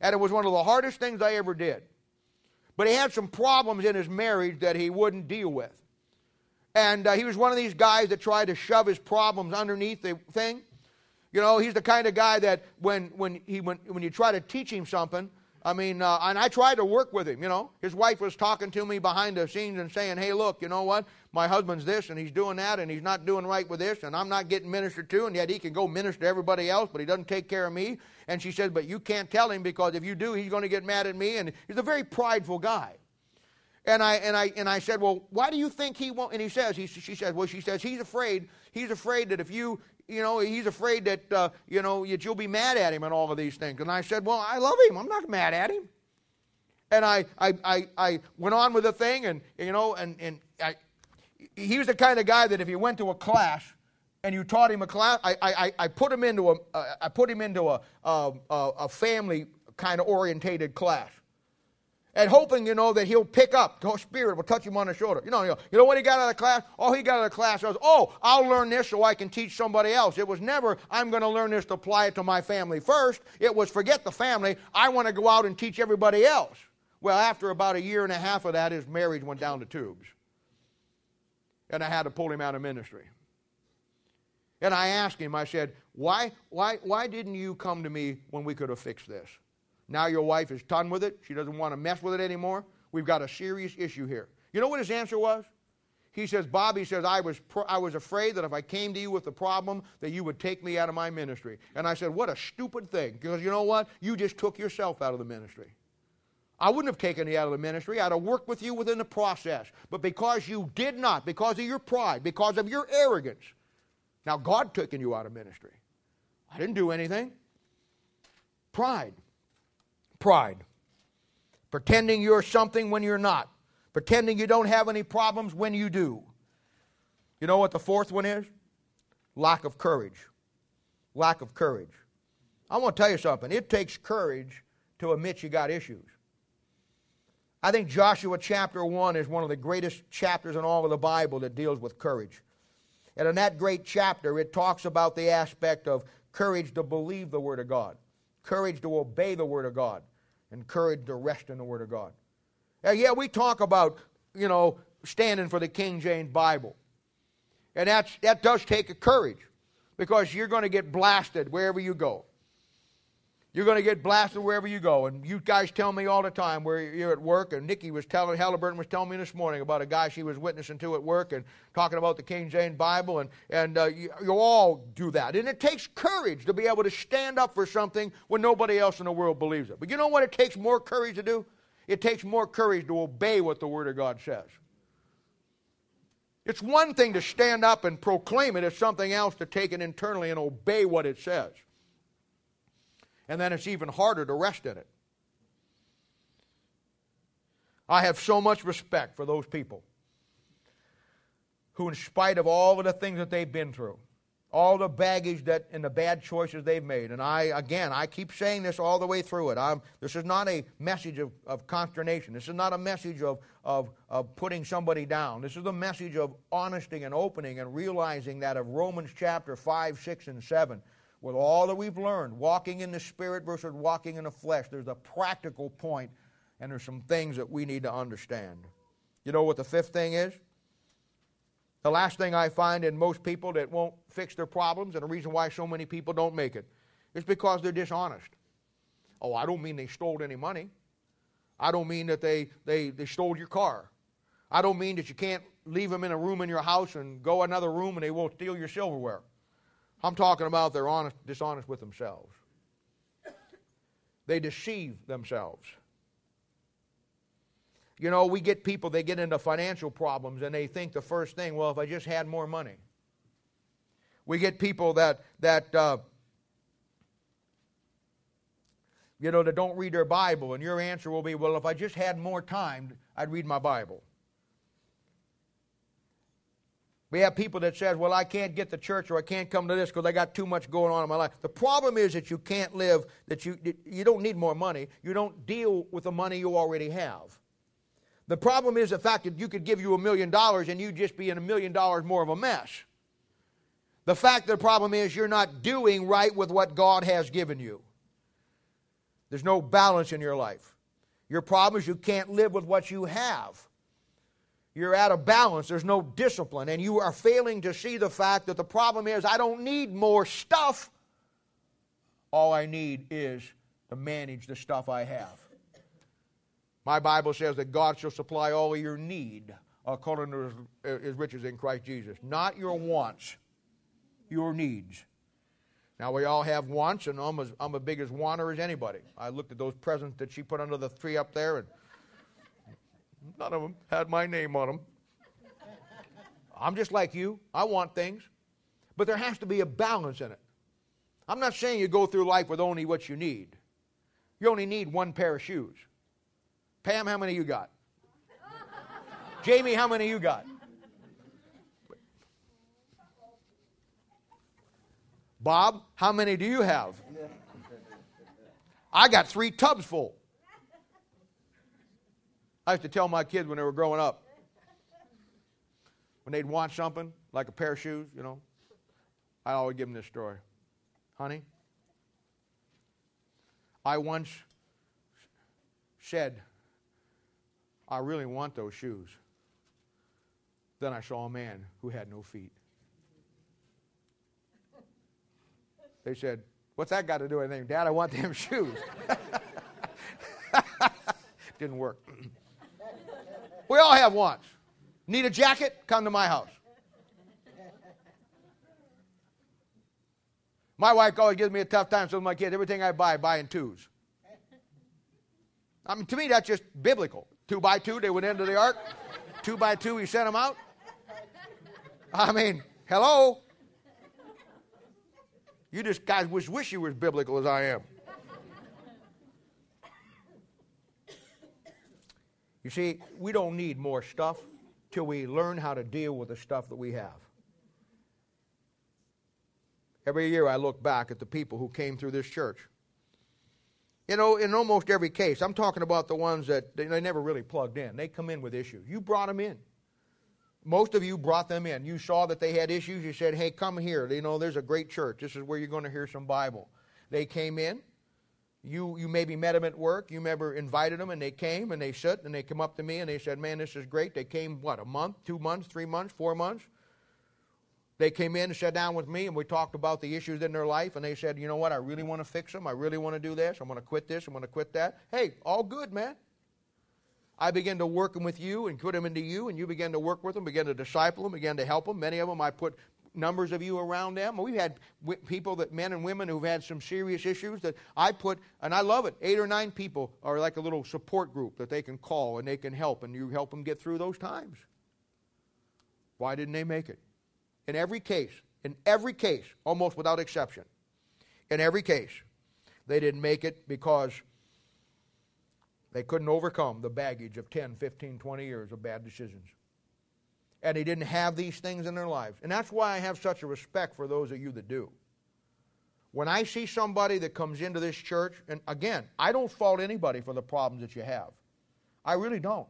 [SPEAKER 1] And it was one of the hardest things I ever did. But he had some problems in his marriage that he wouldn't deal with. And uh, he was one of these guys that tried to shove his problems underneath the thing. You know, he's the kind of guy that when, when, he, when, when you try to teach him something, I mean, uh, and I tried to work with him, you know. His wife was talking to me behind the scenes and saying, hey, look, you know what? My husband's this and he's doing that and he's not doing right with this and I'm not getting ministered to and yet he can go minister to everybody else, but he doesn't take care of me. And she said, but you can't tell him because if you do, he's going to get mad at me. And he's a very prideful guy. And I, and, I, and I said, well, why do you think he won't? And he says, he, she says, well, she says, he's afraid, he's afraid that if you, you know, he's afraid that, uh, you know, that you'll be mad at him and all of these things. And I said, well, I love him. I'm not mad at him. And I, I, I, I went on with the thing, and, you know, and, and I, he was the kind of guy that if you went to a class and you taught him a class, I, I, I put him into a, uh, I put him into a, a, a family kind of orientated class and hoping, you know, that he'll pick up. The Spirit will touch him on the shoulder. You know, you know, you know what he got out of class? All he got out of class was, oh, I'll learn this so I can teach somebody else. It was never, I'm going to learn this to apply it to my family first. It was, forget the family. I want to go out and teach everybody else. Well, after about a year and a half of that, his marriage went down the tubes. And I had to pull him out of ministry. And I asked him, I said, why, why, why didn't you come to me when we could have fixed this? Now your wife is done with it. She doesn't want to mess with it anymore. We've got a serious issue here. You know what his answer was? He says, Bobby says, I was, I was afraid that if I came to you with a problem, that you would take me out of my ministry. And I said, What a stupid thing. Because you know what? You just took yourself out of the ministry. I wouldn't have taken you out of the ministry. I'd have worked with you within the process. But because you did not, because of your pride, because of your arrogance, now God taken you out of ministry. I didn't do anything. Pride. Pride. Pretending you're something when you're not. Pretending you don't have any problems when you do. You know what the fourth one is? Lack of courage. Lack of courage. I want to tell you something. It takes courage to admit you got issues. I think Joshua chapter 1 is one of the greatest chapters in all of the Bible that deals with courage. And in that great chapter, it talks about the aspect of courage to believe the Word of God courage to obey the Word of God, and courage to rest in the Word of God. And yeah, we talk about, you know, standing for the King James Bible. And that's, that does take a courage because you're going to get blasted wherever you go. You're going to get blasted wherever you go. And you guys tell me all the time where you're at work. And Nikki was telling, Halliburton was telling me this morning about a guy she was witnessing to at work and talking about the King James Bible. And, and uh, you, you all do that. And it takes courage to be able to stand up for something when nobody else in the world believes it. But you know what it takes more courage to do? It takes more courage to obey what the Word of God says. It's one thing to stand up and proclaim it, it's something else to take it internally and obey what it says and then it's even harder to rest in it. I have so much respect for those people who, in spite of all of the things that they've been through, all the baggage that and the bad choices they've made, and I again I keep saying this all the way through it. I'm, this is not a message of, of consternation. This is not a message of, of, of putting somebody down. This is a message of honesty and opening and realizing that of Romans chapter five, six, and seven with all that we've learned, walking in the Spirit versus walking in the flesh, there's a practical point and there's some things that we need to understand. You know what the fifth thing is? The last thing I find in most people that won't fix their problems, and the reason why so many people don't make it, is because they're dishonest. Oh, I don't mean they stole any money. I don't mean that they, they, they stole your car. I don't mean that you can't leave them in a room in your house and go another room and they won't steal your silverware. I'm talking about they're honest, dishonest with themselves. They deceive themselves. You know, we get people, they get into financial problems and they think the first thing, well, if I just had more money. We get people that, that uh, you know, that don't read their Bible, and your answer will be, well, if I just had more time, I'd read my Bible. We have people that says, "Well, I can't get to church or I can't come to this because I got too much going on in my life." The problem is that you can't live that you you don't need more money. You don't deal with the money you already have. The problem is the fact that you could give you a million dollars and you just be in a million dollars more of a mess. The fact the problem is you're not doing right with what God has given you. There's no balance in your life. Your problem is you can't live with what you have. You're out of balance. There's no discipline. And you are failing to see the fact that the problem is I don't need more stuff. All I need is to manage the stuff I have. My Bible says that God shall supply all your need according to his, uh, his riches in Christ Jesus. Not your wants, your needs. Now, we all have wants, and I'm as, I'm as big as wanter as anybody. I looked at those presents that she put under the tree up there, and none of them had my name on them. I'm just like you. I want things. But there has to be a balance in it. I'm not saying you go through life with only what you need. You only need one pair of shoes. Pam, how many you got? Jamie, how many you got? Bob, how many do you have? I got three tubs full. I used to tell my kids when they were growing up, when they'd want something, like a pair of shoes, you know, I always give them this story. Honey, I once said I really want those shoes. Then I saw a man who had no feet. They said, What's that got to do with anything? Dad, I want them shoes. Didn't work. we all have wants. Need a jacket? Come to my house. My wife always gives me a tough time, so my kids, everything I buy, I buy in twos. I mean, to me, that's just biblical. Two by two, they went into the ark. two by two, he sent them out. I mean, hello? You just guys wish, wish you were as biblical as I am. You see, we don't need more stuff till we learn how to deal with the stuff that we have. Every year I look back at the people who came through this church. You know, in almost every case, I'm talking about the ones that they, never really plugged in. They come in with issues. You brought them in. Most of you brought them in. You saw that they had issues. You said, hey, come here. You know, there's a great church. This is where you're going to hear some Bible. They came in. You, you maybe met them at work. You never invited them, and they came and they sat and they come up to me and they said, man, this is great. They came, what, a month, two months, three months, four months? They came in and sat down with me, and we talked about the issues in their life, and they said, You know what? I really want to fix them. I really want to do this. I'm going to quit this. I'm going to quit that. Hey, all good, man. I began to work them with you and put them into you, and you began to work with them, began to disciple them, began to help them. Many of them, I put numbers of you around them. We've had people that men and women who've had some serious issues that I put, and I love it. Eight or nine people are like a little support group that they can call and they can help, and you help them get through those times. Why didn't they make it? in every case, in every case, almost without exception, in every case, they didn't make it because they couldn't overcome the baggage of 10, 15, 20 years of bad decisions. And they didn't have these things in their lives. And that's why I have such a respect for those of you that do. When I see somebody that comes into this church, and again, I don't fault anybody for the problems that you have. I really don't.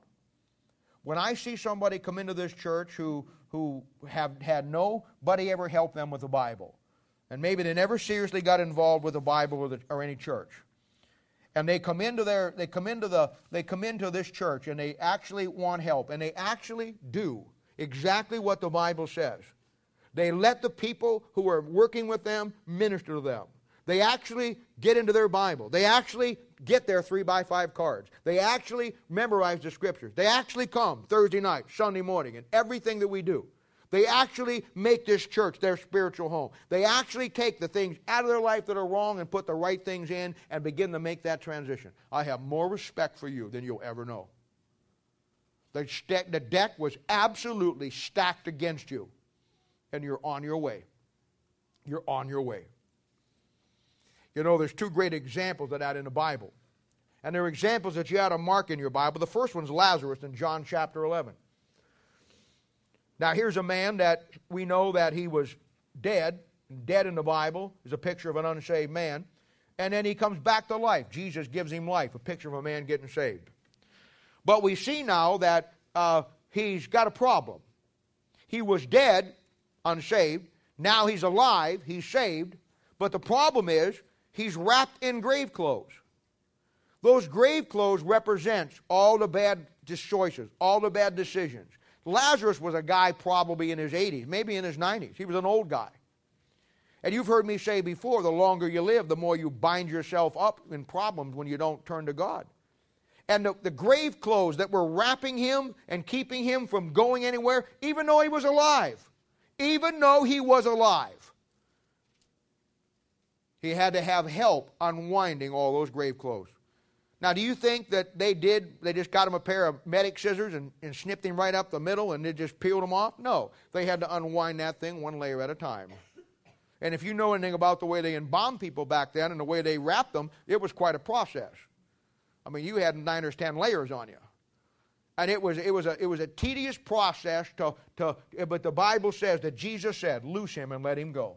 [SPEAKER 1] When I see somebody come into this church who who have had nobody ever help them with the Bible. and maybe they never seriously got involved with the Bible or, the, or any church. And they come into their they come into the they come into this church and they actually want help and they actually do exactly what the Bible says. They let the people who are working with them minister to them. They actually get into their Bible. They actually get their three by five cards. They actually memorize the scriptures. They actually come Thursday night, Sunday morning, and everything that we do. They actually make this church their spiritual home. They actually take the things out of their life that are wrong and put the right things in and begin to make that transition. I have more respect for you than you'll ever know. The, st- the deck was absolutely stacked against you, and you're on your way. You're on your way. You know, there's two great examples of that in the Bible. And there are examples that you ought to mark in your Bible. The first one's Lazarus in John chapter 11. Now, here's a man that we know that he was dead. Dead in the Bible is a picture of an unsaved man. And then he comes back to life. Jesus gives him life, a picture of a man getting saved. But we see now that uh, he's got a problem. He was dead, unsaved. Now he's alive, he's saved. But the problem is, he's wrapped in grave clothes. Those grave clothes represents all the bad choices, all the bad decisions. Lazarus was a guy probably in his 80s, maybe in his 90s. He was an old guy. And you've heard me say before the longer you live, the more you bind yourself up in problems when you don't turn to God. And the, the grave clothes that were wrapping him and keeping him from going anywhere, even though he was alive, even though he was alive, he had to have help unwinding all those grave clothes. Now, do you think that they did, they just got him a pair of medic scissors and, and snipped him right up the middle and they just peeled him off? No. They had to unwind that thing one layer at a time. And if you know anything about the way they embalmed people back then and the way they wrapped them, it was quite a process. I mean, you had nine or ten layers on you. And it was, it was, a, it was a tedious process, to, to, but the Bible says that Jesus said, Loose him and let him go.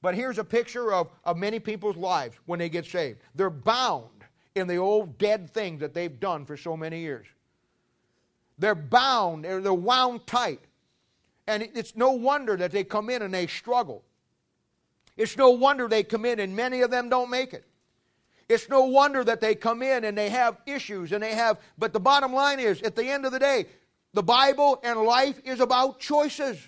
[SPEAKER 1] But here's a picture of, of many people's lives when they get saved. They're bound in the old dead things that they've done for so many years. They're bound, they're, they're wound tight. And it's no wonder that they come in and they struggle. It's no wonder they come in and many of them don't make it. It's no wonder that they come in and they have issues and they have, but the bottom line is, at the end of the day, the Bible and life is about choices.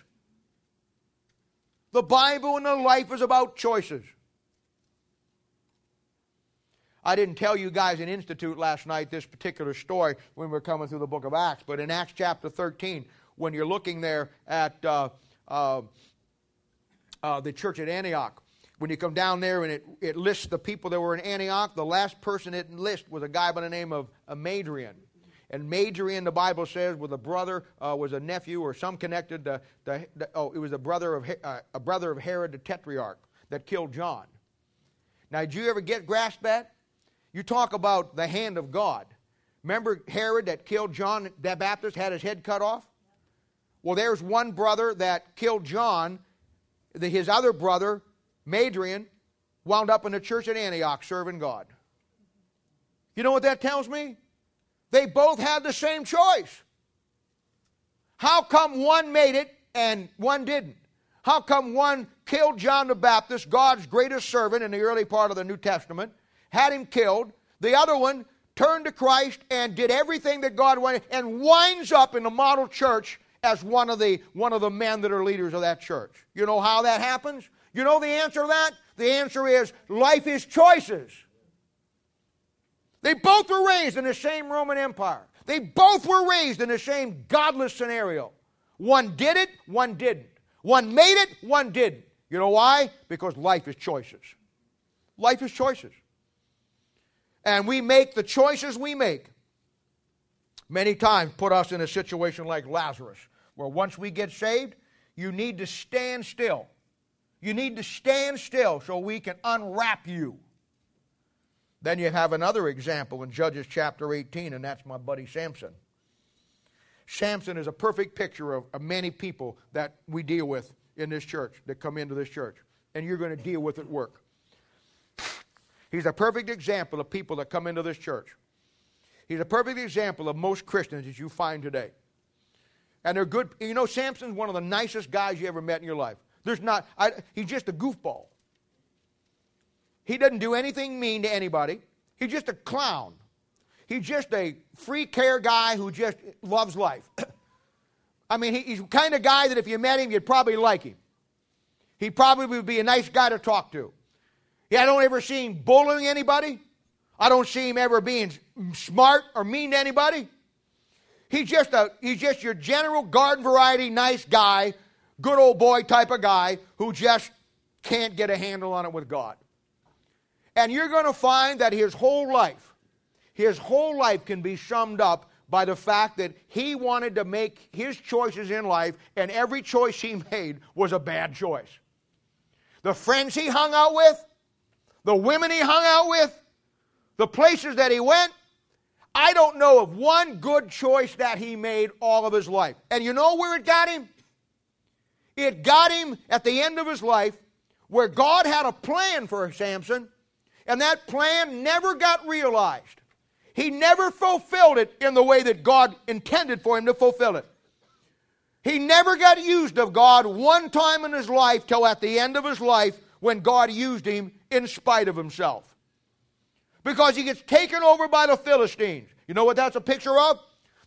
[SPEAKER 1] The Bible and the life is about choices. I didn't tell you guys in Institute last night this particular story when we were coming through the book of Acts, but in Acts chapter 13, when you're looking there at uh, uh, uh, the church at Antioch, when you come down there and it, it lists the people that were in Antioch, the last person it lists was a guy by the name of Madrian. And Madrian, the Bible says, was a brother, uh, was a nephew, or some connected to, to, to oh, it was a brother of uh, a brother of Herod the Tetrarch that killed John. Now, did you ever get grasp that? You talk about the hand of God. Remember Herod that killed John the Baptist, had his head cut off? Well, there's one brother that killed John. his other brother, Madrian, wound up in the church at Antioch serving God. You know what that tells me? They both had the same choice. How come one made it and one didn't? How come one killed John the Baptist, God's greatest servant in the early part of the New Testament, had him killed. The other one turned to Christ and did everything that God wanted and winds up in the model church as one of the one of the men that are leaders of that church. You know how that happens? You know the answer to that? The answer is life is choices. They both were raised in the same Roman Empire. They both were raised in the same godless scenario. One did it, one didn't. One made it, one didn't. You know why? Because life is choices. Life is choices and we make the choices we make, many times put us in a situation like Lazarus, where once we get saved, you need to stand still. You need to stand still so we can unwrap you. Then you have another example in Judges chapter 18, and that's my buddy Samson. Samson is a perfect picture of, of many people that we deal with in this church, that come into this church. And you're going to deal with at work. He's a perfect example of people that come into this church. He's a perfect example of most Christians that you find today. And they're good. You know, Samson's one of the nicest guys you ever met in your life. There's not, I, he's just a goofball. He doesn't do anything mean to anybody. He's just a clown. He's just a free care guy who just loves life. I mean, he, he's the kind of guy that if you met him, you'd probably like him. He probably would be a nice guy to talk to. Yeah, I don't ever see him bullying anybody. I don't see him ever being smart or mean to anybody. He's just a he's just your general garden variety nice guy, good old boy type of guy who just can't get a handle on it with God. And you're going to find that his whole life, his whole life can be summed up by the fact that he wanted to make his choices in life, and every choice he made was a bad choice. The friends he hung out with, the women he hung out with, the places that he went, I don't know of one good choice that he made all of his life. And you know where it got him? It got him at the end of his life where God had a plan for Samson, and that plan never got realized. He never fulfilled it in the way that God intended for him to fulfill it. He never got used of God one time in his life till at the end of his life when God used him in spite of himself. Because he gets taken over by the Philistines. You know what that's a picture of?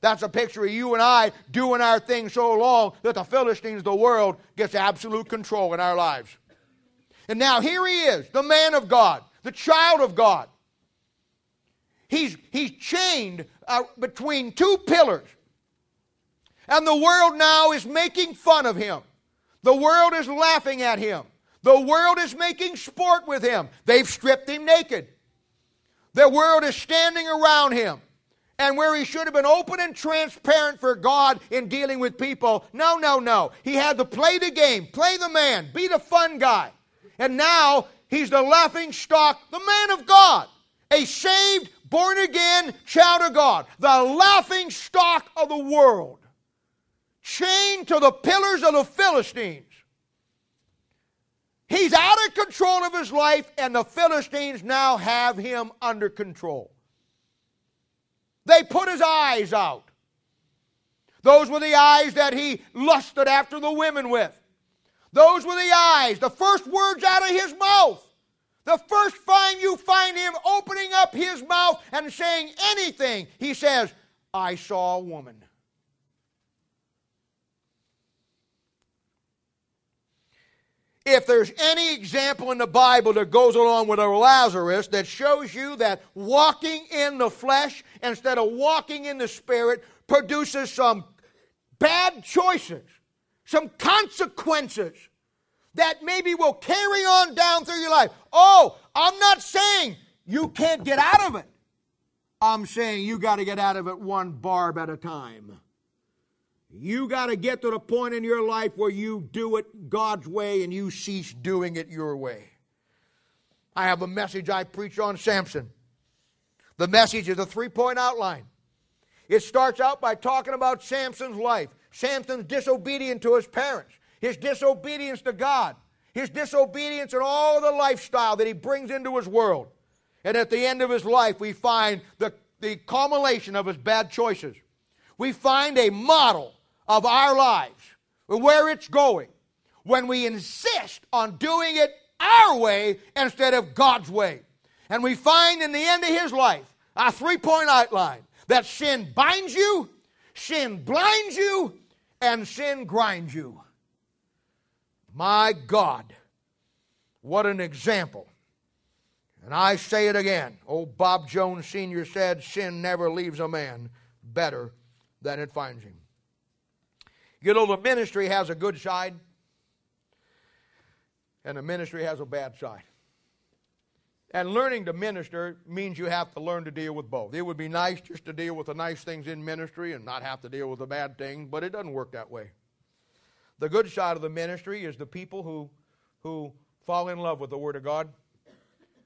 [SPEAKER 1] That's a picture of you and I doing our thing so long that the Philistines, the world, gets absolute control in our lives. And now here he is, the man of God, the child of God. He's, he's chained uh, between two pillars. And the world now is making fun of him. The world is laughing at him. The world is making sport with him. They've stripped him naked. The world is standing around him. And where he should have been open and transparent for God in dealing with people, no, no, no. He had to play the game, play the man, be the fun guy. And now he's the laughing stock, the man of God, a saved, born again child of God, the laughing stock of the world, chained to the pillars of the Philistines. He's out of control of his life, and the Philistines now have him under control. They put his eyes out. Those were the eyes that he lusted after the women with. Those were the eyes, the first words out of his mouth. The first time you find him opening up his mouth and saying anything, he says, I saw a woman. If there's any example in the Bible that goes along with a Lazarus that shows you that walking in the flesh instead of walking in the spirit produces some bad choices, some consequences that maybe will carry on down through your life. Oh, I'm not saying you can't get out of it. I'm saying you got to get out of it one barb at a time. You got to get to the point in your life where you do it God's way and you cease doing it your way. I have a message I preach on Samson. The message is a three point outline. It starts out by talking about Samson's life, Samson's disobedience to his parents, his disobedience to God, his disobedience and all the lifestyle that he brings into his world. And at the end of his life, we find the, the culmination of his bad choices. We find a model of our lives, where it's going, when we insist on doing it our way instead of God's way. And we find in the end of his life a three point outline that sin binds you, sin blinds you, and sin grinds you. My God, what an example. And I say it again. Old Bob Jones Sr. said, Sin never leaves a man better than it finds him. You know, the ministry has a good side, and the ministry has a bad side. And learning to minister means you have to learn to deal with both. It would be nice just to deal with the nice things in ministry and not have to deal with the bad things, but it doesn't work that way. The good side of the ministry is the people who, who fall in love with the Word of God.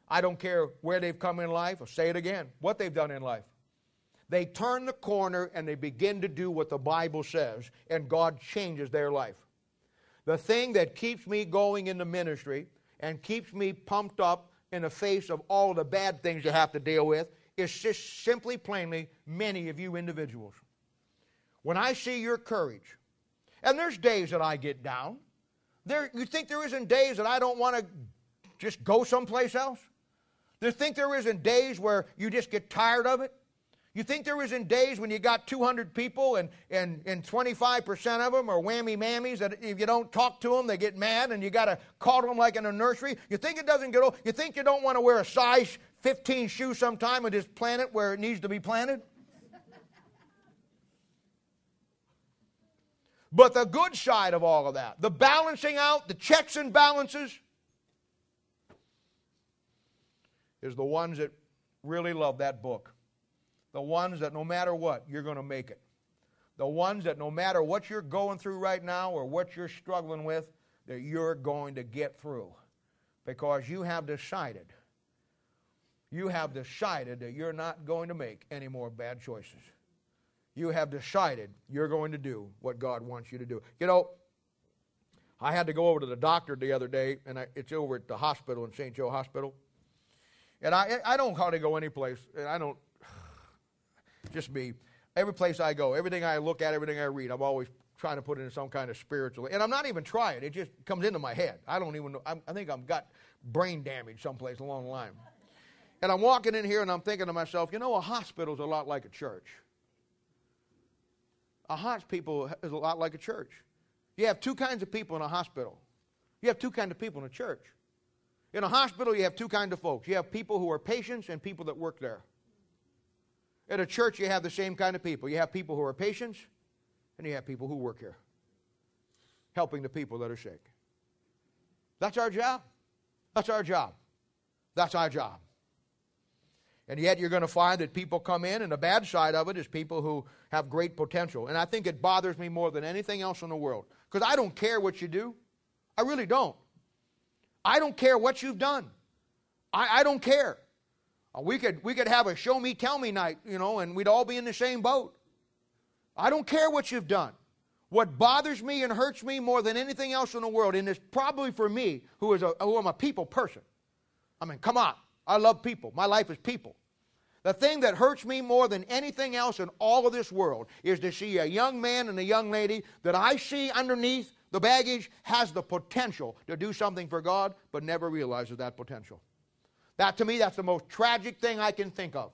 [SPEAKER 1] I don't care where they've come in life, I'll say it again, what they've done in life. They turn the corner and they begin to do what the Bible says, and God changes their life. The thing that keeps me going in the ministry and keeps me pumped up in the face of all the bad things you have to deal with is just simply plainly many of you individuals. When I see your courage, and there's days that I get down, There, you think there isn't days that I don't want to just go someplace else? You think there isn't days where you just get tired of it? You think there was in days when you got 200 people and, and, and 25% of them are whammy mammies that if you don't talk to them, they get mad and you got to call them like in a nursery? You think it doesn't get old? You think you don't want to wear a size 15 shoe sometime and just plant it where it needs to be planted? But the good side of all of that, the balancing out, the checks and balances, is the ones that really love that book. The ones that no matter what, you're going to make it. The ones that no matter what you're going through right now or what you're struggling with, that you're going to get through. Because you have decided, you have decided that you're not going to make any more bad choices. You have decided you're going to do what God wants you to do. You know, I had to go over to the doctor the other day, and I, it's over at the hospital in St. Joe Hospital. And I, I don't hardly go any place. And I don't just me. Every place I go, everything I look at, everything I read, I'm always trying to put it in some kind of spiritual. And I'm not even trying. It just comes into my head. I don't even know. I'm, I think I've got brain damage someplace along the line. And I'm walking in here and I'm thinking to myself, you know, a hospital's a lot like a church. A hospital is a lot like a church. You have two kinds of people in a hospital. You have two kinds of people in a church. In a hospital, you have two kinds of folks. You have people who are patients and people that work there. At a church, you have the same kind of people. You have people who are patients, and you have people who work here, helping the people that are sick. That's our job. That's our job. That's our job. And yet, you're going to find that people come in, and the bad side of it is people who have great potential. And I think it bothers me more than anything else in the world because I don't care what you do. I really don't. I don't care what you've done. I, I don't care. Uh, we could, we could have a show me, tell me night, you know, and we'd all be in the same boat. I don't care what you've done. What bothers me and hurts me more than anything else in the world, and it's probably for me, who, is a, who am a people person. I mean, come on. I love people. My life is people. The thing that hurts me more than anything else in all of this world is to see a young man and a young lady that I see underneath the baggage has the potential to do something for God, but never realizes that potential. That to me, that's the most tragic thing I can think of.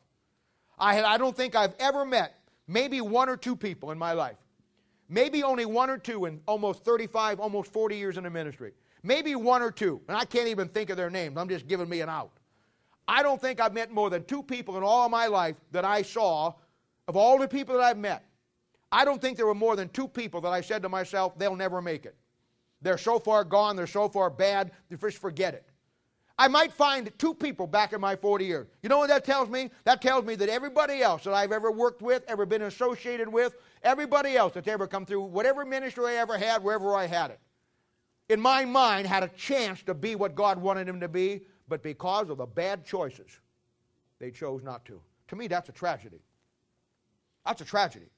[SPEAKER 1] I, I don't think I've ever met maybe one or two people in my life. Maybe only one or two in almost 35, almost 40 years in the ministry. Maybe one or two. And I can't even think of their names. I'm just giving me an out. I don't think I've met more than two people in all of my life that I saw, of all the people that I've met. I don't think there were more than two people that I said to myself, they'll never make it. They're so far gone, they're so far bad, just forget it. I might find two people back in my 40 years. You know what that tells me? That tells me that everybody else that I've ever worked with, ever been associated with, everybody else that's ever come through, whatever ministry I ever had, wherever I had it, in my mind had a chance to be what God wanted him to be, but because of the bad choices, they chose not to. To me, that's a tragedy. That's a tragedy.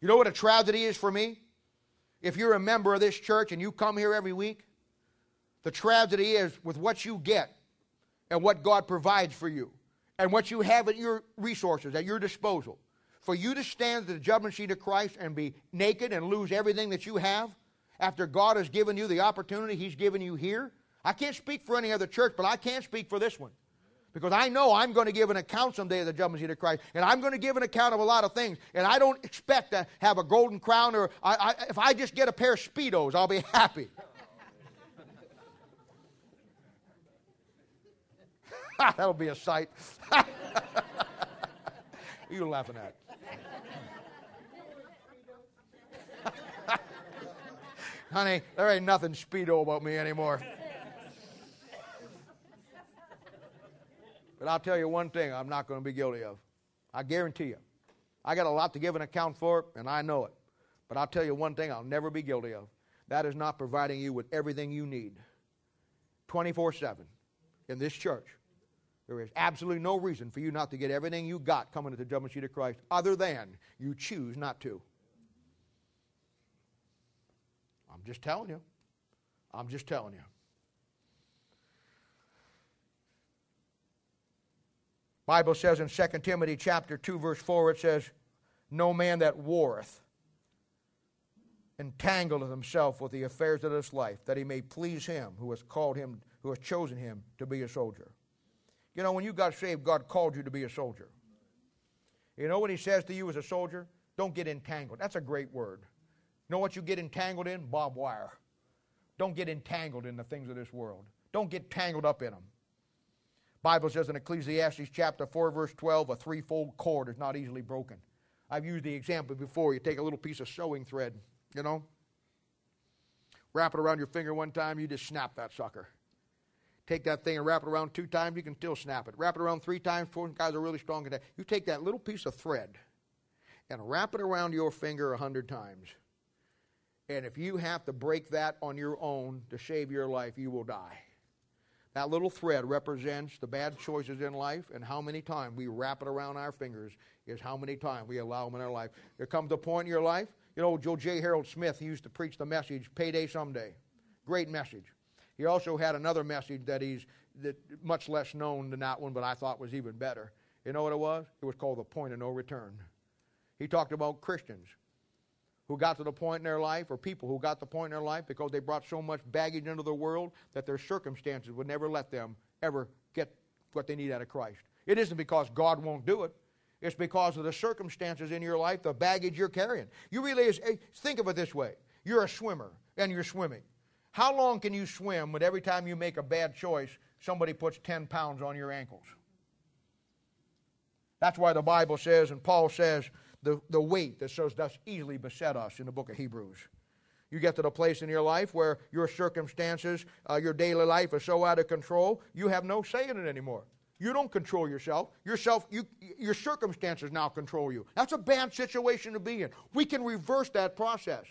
[SPEAKER 1] You know what a tragedy is for me? If you're a member of this church and you come here every week, the tragedy is with what you get and what God provides for you and what you have at your resources, at your disposal. For you to stand at the judgment seat of Christ and be naked and lose everything that you have after God has given you the opportunity He's given you here. I can't speak for any other church, but I can speak for this one. Because I know I'm going to give an account someday of the judgment seat of Christ, and I'm going to give an account of a lot of things. And I don't expect to have a golden crown, or I, I, if I just get a pair of Speedos, I'll be happy. That'll be a sight. you laughing at? Honey, there ain't nothing speedo about me anymore. But I'll tell you one thing I'm not going to be guilty of. I guarantee you. I got a lot to give an account for, and I know it. But I'll tell you one thing I'll never be guilty of. That is not providing you with everything you need 24 7 in this church. There is absolutely no reason for you not to get everything you got coming to the judgment seat of Christ other than you choose not to. I'm just telling you. I'm just telling you. Bible says in 2 Timothy chapter 2 verse 4 it says no man that warreth entangleth himself with the affairs of this life, that he may please him who has called him, who has chosen him to be a soldier. You know, when you got saved, God called you to be a soldier. You know what he says to you as a soldier? Don't get entangled. That's a great word. Know what you get entangled in? Barbed wire. Don't get entangled in the things of this world. Don't get tangled up in them. Bible says in Ecclesiastes chapter 4 verse 12 a threefold cord is not easily broken. I've used the example before. You take a little piece of sewing thread, you know, wrap it around your finger one time, you just snap that sucker. Take that thing and wrap it around two times, you can still snap it. Wrap it around three times, four guys are really strong at that. You take that little piece of thread and wrap it around your finger a hundred times. And if you have to break that on your own to save your life, you will die. That little thread represents the bad choices in life, and how many times we wrap it around our fingers is how many times we allow them in our life. There comes a point in your life, you know, Joe J. Harold Smith, used to preach the message, Payday Someday. Great message. He also had another message that he's that much less known than that one, but I thought was even better. You know what it was? It was called the point of no return. He talked about Christians who got to the point in their life, or people who got to the point in their life because they brought so much baggage into the world that their circumstances would never let them ever get what they need out of Christ. It isn't because God won't do it. It's because of the circumstances in your life, the baggage you're carrying. You really is, eh, think of it this way: you're a swimmer and you're swimming. How long can you swim when every time you make a bad choice, somebody puts 10 pounds on your ankles? That's why the Bible says, and Paul says, the, the weight that so does easily beset us in the book of Hebrews. You get to the place in your life where your circumstances, uh, your daily life is so out of control, you have no say in it anymore. You don't control yourself. Yourself, you, your circumstances now control you. That's a bad situation to be in. We can reverse that process.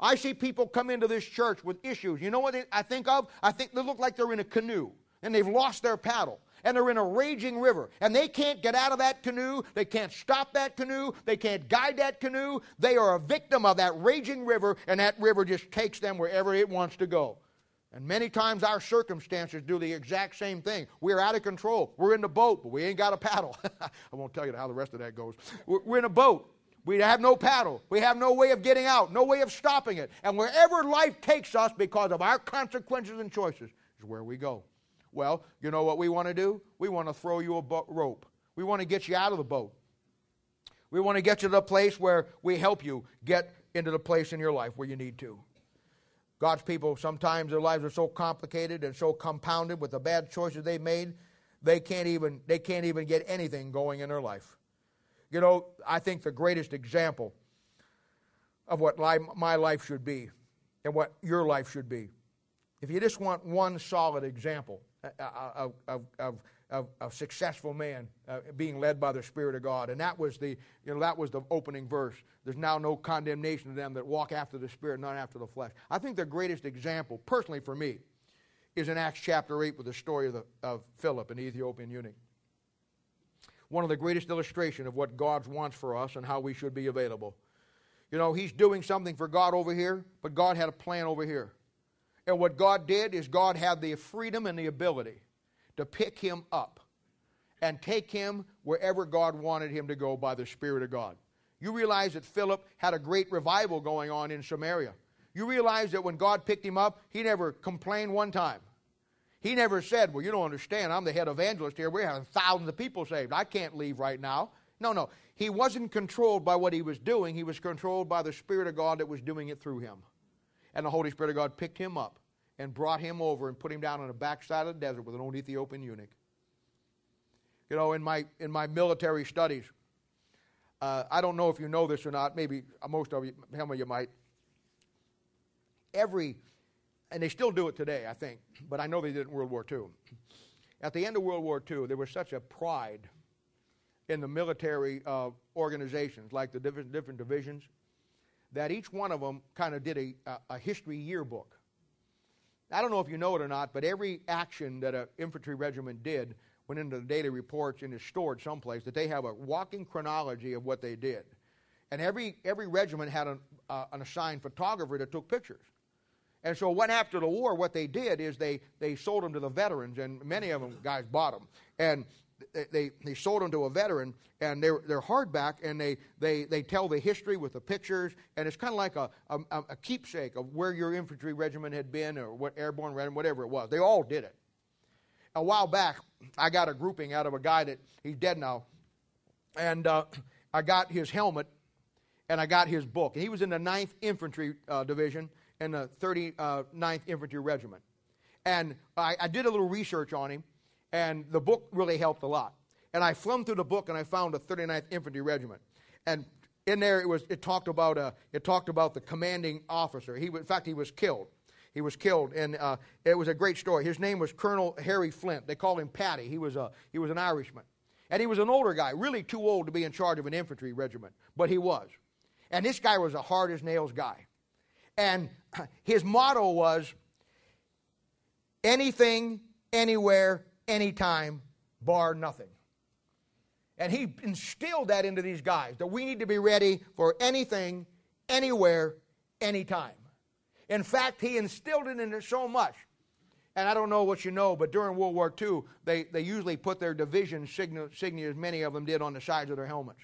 [SPEAKER 1] I see people come into this church with issues. You know what I think of? I think they look like they're in a canoe and they've lost their paddle and they're in a raging river and they can't get out of that canoe. They can't stop that canoe. They can't guide that canoe. They are a victim of that raging river and that river just takes them wherever it wants to go. And many times our circumstances do the exact same thing. We're out of control. We're in the boat, but we ain't got a paddle. I won't tell you how the rest of that goes. We're in a boat. We have no paddle. We have no way of getting out, no way of stopping it. And wherever life takes us because of our consequences and choices is where we go. Well, you know what we want to do? We want to throw you a bo- rope. We want to get you out of the boat. We want to get you to the place where we help you get into the place in your life where you need to. God's people, sometimes their lives are so complicated and so compounded with the bad choices they made, they can't even, they can't even get anything going in their life. You know, I think the greatest example of what my life should be and what your life should be, if you just want one solid example, of, of, of, of, of successful man uh, being led by the Spirit of God. And that was, the, you know, that was the opening verse. There's now no condemnation to them that walk after the Spirit, not after the flesh. I think the greatest example, personally for me, is in Acts chapter 8 with the story of, the, of Philip, an Ethiopian eunuch. One of the greatest illustration of what God wants for us and how we should be available. You know, he's doing something for God over here, but God had a plan over here. And what God did is God had the freedom and the ability to pick him up and take him wherever God wanted him to go by the Spirit of God. You realize that Philip had a great revival going on in Samaria. You realize that when God picked him up, he never complained one time. He never said, Well, you don't understand. I'm the head evangelist here. We're having thousands of people saved. I can't leave right now. No, no. He wasn't controlled by what he was doing, he was controlled by the Spirit of God that was doing it through him. And the Holy Spirit of God picked him up and brought him over and put him down on the backside of the desert with an old Ethiopian eunuch. You know, in my, in my military studies, uh, I don't know if you know this or not, maybe most of you, some of you might. Every, and they still do it today, I think, but I know they did in World War II. At the end of World War II, there was such a pride in the military uh, organizations, like the different, different divisions, that each one of them kind of did a, a history yearbook. I don't know if you know it or not, but every action that an infantry regiment did went into the daily reports and is stored someplace, that they have a walking chronology of what they did. And every, every regiment had an, uh, an assigned photographer that took pictures. And so, what after the war, what they did is they, they sold them to the veterans, and many of them guys bought them. And they, they sold them to a veteran, and they're, they're hardback, and they, they, they tell the history with the pictures, and it's kind of like a, a, a keepsake of where your infantry regiment had been or what airborne regiment, whatever it was. They all did it. A while back, I got a grouping out of a guy that he's dead now, and uh, I got his helmet and I got his book. And he was in the 9th Infantry uh, Division in the 39th uh, Infantry Regiment. And I, I did a little research on him, and the book really helped a lot. And I thumbed through the book and I found a 39th Infantry Regiment. And in there it was it talked about uh, it talked about the commanding officer. He in fact he was killed. He was killed, and uh, it was a great story. His name was Colonel Harry Flint. They called him Paddy. He was a he was an Irishman, and he was an older guy, really too old to be in charge of an infantry regiment, but he was. And this guy was a hard as nails guy, and his motto was anything, anywhere, anytime, bar nothing. And he instilled that into these guys that we need to be ready for anything, anywhere, anytime. In fact, he instilled it in it so much. And I don't know what you know, but during World War II, they, they usually put their division signia, as many of them did, on the sides of their helmets.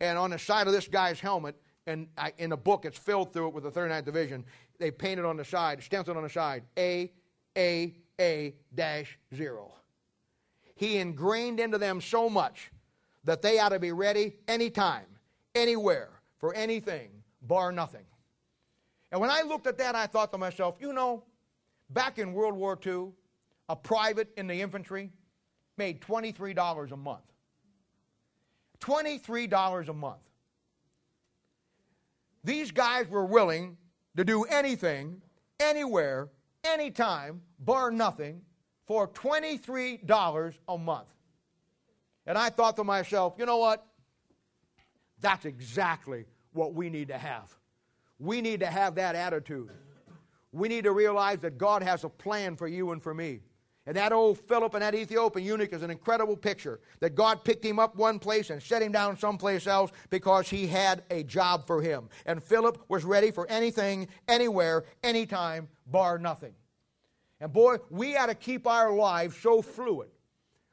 [SPEAKER 1] And on the side of this guy's helmet, and I, in a book, it's filled through it with the 39th Division, they painted on the side, stenciled on the side, A, A, A dash zero. He ingrained into them so much that they ought to be ready anytime, anywhere, for anything, bar nothing. And when I looked at that, I thought to myself, you know, back in World War II, a private in the infantry made $23 a month. $23 a month. These guys were willing to do anything, anywhere, anytime, bar nothing, for $23 a month. And I thought to myself, you know what? That's exactly what we need to have. We need to have that attitude. We need to realize that God has a plan for you and for me. And that old Philip and that Ethiopian eunuch is an incredible picture that God picked him up one place and set him down someplace else because he had a job for him. And Philip was ready for anything, anywhere, anytime, bar nothing. And boy, we to keep our lives so fluid.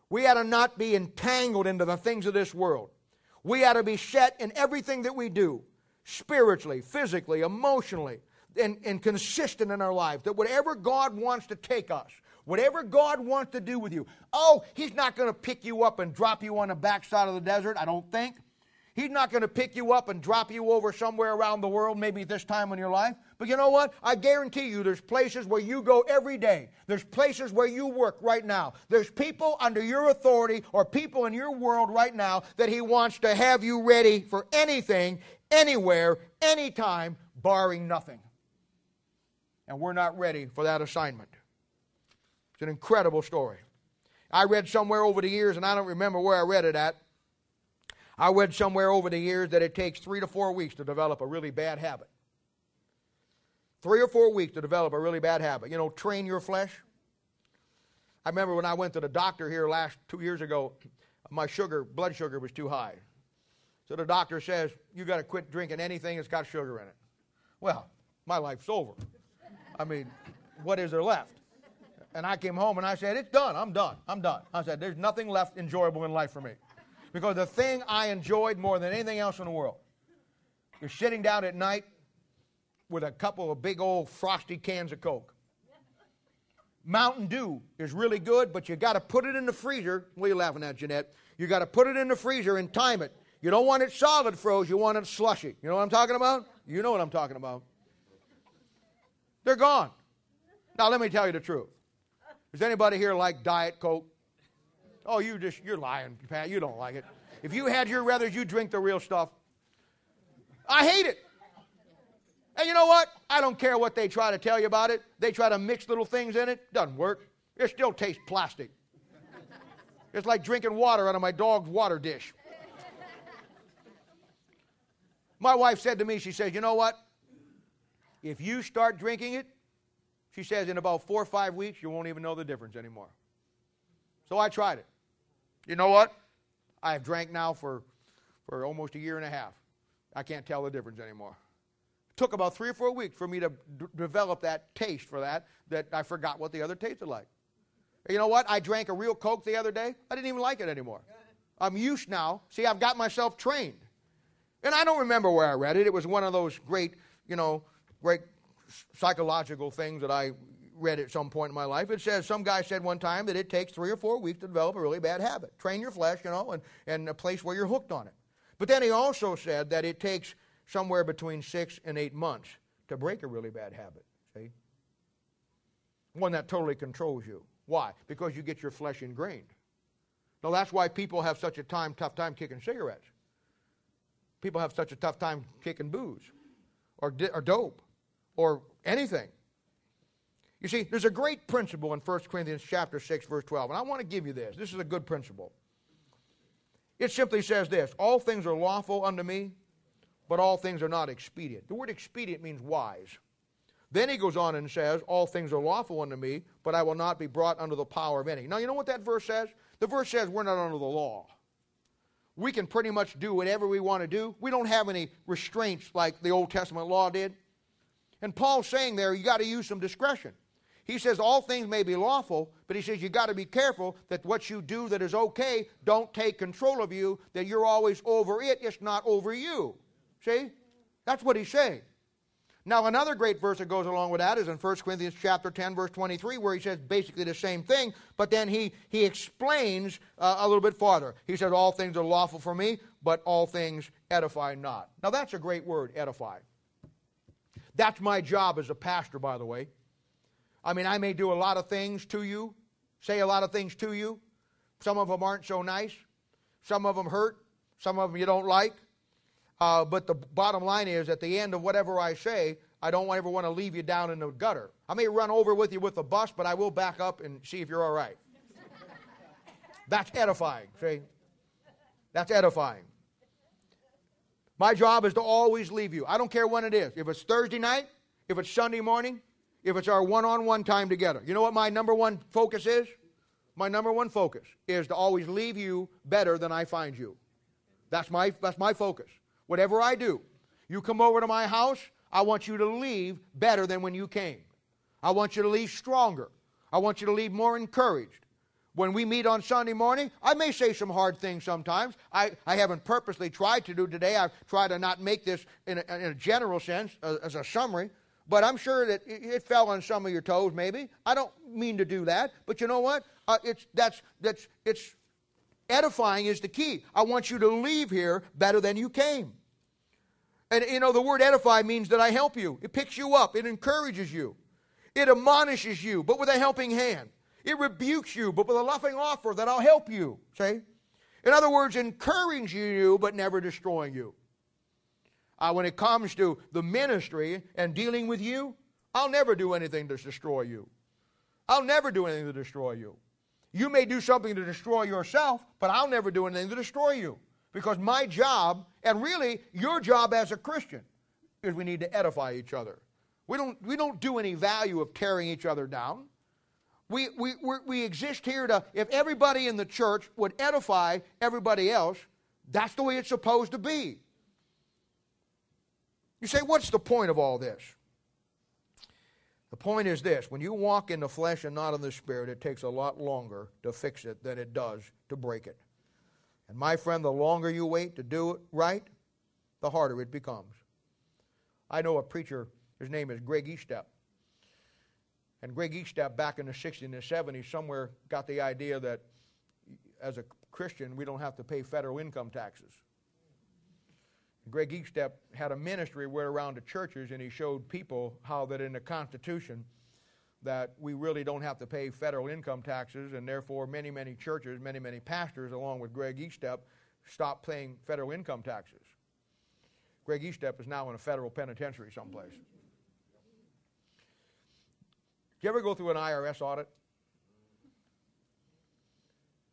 [SPEAKER 1] We to not be entangled into the things of this world. We to be set in everything that we do spiritually, physically, emotionally, and, and consistent in our lives. That whatever God wants to take us, whatever God wants to do with you, oh, He's not going to pick you up and drop you on the backside of the desert, I don't think. He's not going to pick you up and drop you over somewhere around the world, maybe this time in your life. But you know what? I guarantee you there's places where you go every day. There's places where you work right now. There's people under your authority or people in your world right now that He wants to have you ready for anything, anywhere, anytime, barring nothing. And we're not ready for that assignment. It's an incredible story. I read somewhere over the years, and I don't remember where I read it at, I read somewhere over the years that it takes three to four weeks to develop a really bad habit. Three or four weeks to develop a really bad habit. You know, train your flesh. I remember when I went to the doctor here last two years ago, my sugar, blood sugar was too high. So the doctor says, You got to quit drinking anything that's got sugar in it. Well, my life's over. I mean, what is there left? And I came home and I said, It's done. I'm done. I'm done. I said, There's nothing left enjoyable in life for me. Because the thing I enjoyed more than anything else in the world is sitting down at night with a couple of big old frosty cans of Coke. Mountain Dew is really good, but you got to put it in the freezer. What are you laughing at, Jeanette? You got to put it in the freezer and time it. You don't want it solid froze, you want it slushy. You know what I'm talking about? You know what I'm talking about. They're gone. Now let me tell you the truth. Does anybody here like Diet Coke? Oh, you just, you're lying, Pat. You don't like it. If you had your ruthers, you drink the real stuff. I hate it. And you know what? I don't care what they try to tell you about it. They try to mix little things in it. Doesn't work. It still tastes plastic. It's like drinking water out of my dog's water dish. My wife said to me, she says, You know what? If you start drinking it, she says, in about four or five weeks, you won't even know the difference anymore. So I tried it. You know what? I have drank now for, for almost a year and a half. I can't tell the difference anymore. It took about three or four weeks for me to d- develop that taste for that, that I forgot what the other tasted like. You know what? I drank a real Coke the other day. I didn't even like it anymore. I'm used now. See, I've got myself trained. And I don't remember where I read it. It was one of those great, you know, great psychological things that I read at some point in my life. It says some guy said one time that it takes three or four weeks to develop a really bad habit. Train your flesh, you know, and, and a place where you're hooked on it. But then he also said that it takes somewhere between six and eight months to break a really bad habit. See? One that totally controls you. Why? Because you get your flesh ingrained. Now that's why people have such a time, tough time kicking cigarettes. People have such a tough time kicking booze or, di- or dope or anything. You see, there's a great principle in 1 Corinthians chapter 6, verse 12, and I want to give you this. This is a good principle. It simply says this all things are lawful unto me, but all things are not expedient. The word expedient means wise. Then he goes on and says, All things are lawful unto me, but I will not be brought under the power of any. Now, you know what that verse says? The verse says we're not under the law. We can pretty much do whatever we want to do. We don't have any restraints like the Old Testament law did. And Paul's saying there, you got to use some discretion. He says all things may be lawful, but he says you got to be careful that what you do that is okay don't take control of you, that you're always over it, it's not over you. See? That's what he's saying. Now, another great verse that goes along with that is in 1 Corinthians chapter 10, verse 23, where he says basically the same thing, but then he, he explains uh, a little bit farther. He says, All things are lawful for me, but all things edify not. Now, that's a great word, edify. That's my job as a pastor, by the way. I mean, I may do a lot of things to you, say a lot of things to you. Some of them aren't so nice, some of them hurt, some of them you don't like. Uh, but the bottom line is, at the end of whatever I say, I don't ever want to leave you down in the gutter. I may run over with you with the bus, but I will back up and see if you're all right. That's edifying, see? That's edifying. My job is to always leave you. I don't care when it is. If it's Thursday night, if it's Sunday morning, if it's our one on one time together. You know what my number one focus is? My number one focus is to always leave you better than I find you. That's my, that's my focus. Whatever I do, you come over to my house, I want you to leave better than when you came. I want you to leave stronger. I want you to leave more encouraged. When we meet on Sunday morning, I may say some hard things sometimes. I, I haven't purposely tried to do today. I've tried to not make this in a, in a general sense, uh, as a summary. But I'm sure that it, it, fell on some of your toes, maybe. I don't mean to do that. But you know what? Uh, it's, that's, that's, it's Edifying is the key. I want you to leave here better than you came. And you know, the word edify means that I help you. It picks you up, it encourages you, it admonishes you, but with a helping hand. It rebukes you, but with a loving offer that I'll help you. See? In other words, encouraging you, but never destroying you. Uh, when it comes to the ministry and dealing with you, I'll never do anything to destroy you. I'll never do anything to destroy you. You may do something to destroy yourself, but I'll never do anything to destroy you. Because my job, and really your job as a Christian, is we need to edify each other. We don't, we don't do any value of tearing each other down. We, we, we exist here to, if everybody in the church would edify everybody else, that's the way it's supposed to be. You say, what's the point of all this? The point is this when you walk in the flesh and not in the spirit, it takes a lot longer to fix it than it does to break it. And my friend, the longer you wait to do it right, the harder it becomes. I know a preacher, his name is Greg Eastep. And Greg Eastep, back in the 60s and the 70s, somewhere got the idea that as a Christian, we don't have to pay federal income taxes. Greg Eastep had a ministry went around the churches and he showed people how that in the Constitution that we really don't have to pay federal income taxes and therefore many, many churches, many, many pastors, along with Greg Eastep, stopped paying federal income taxes. Greg Eastep is now in a federal penitentiary someplace. You ever go through an IRS audit?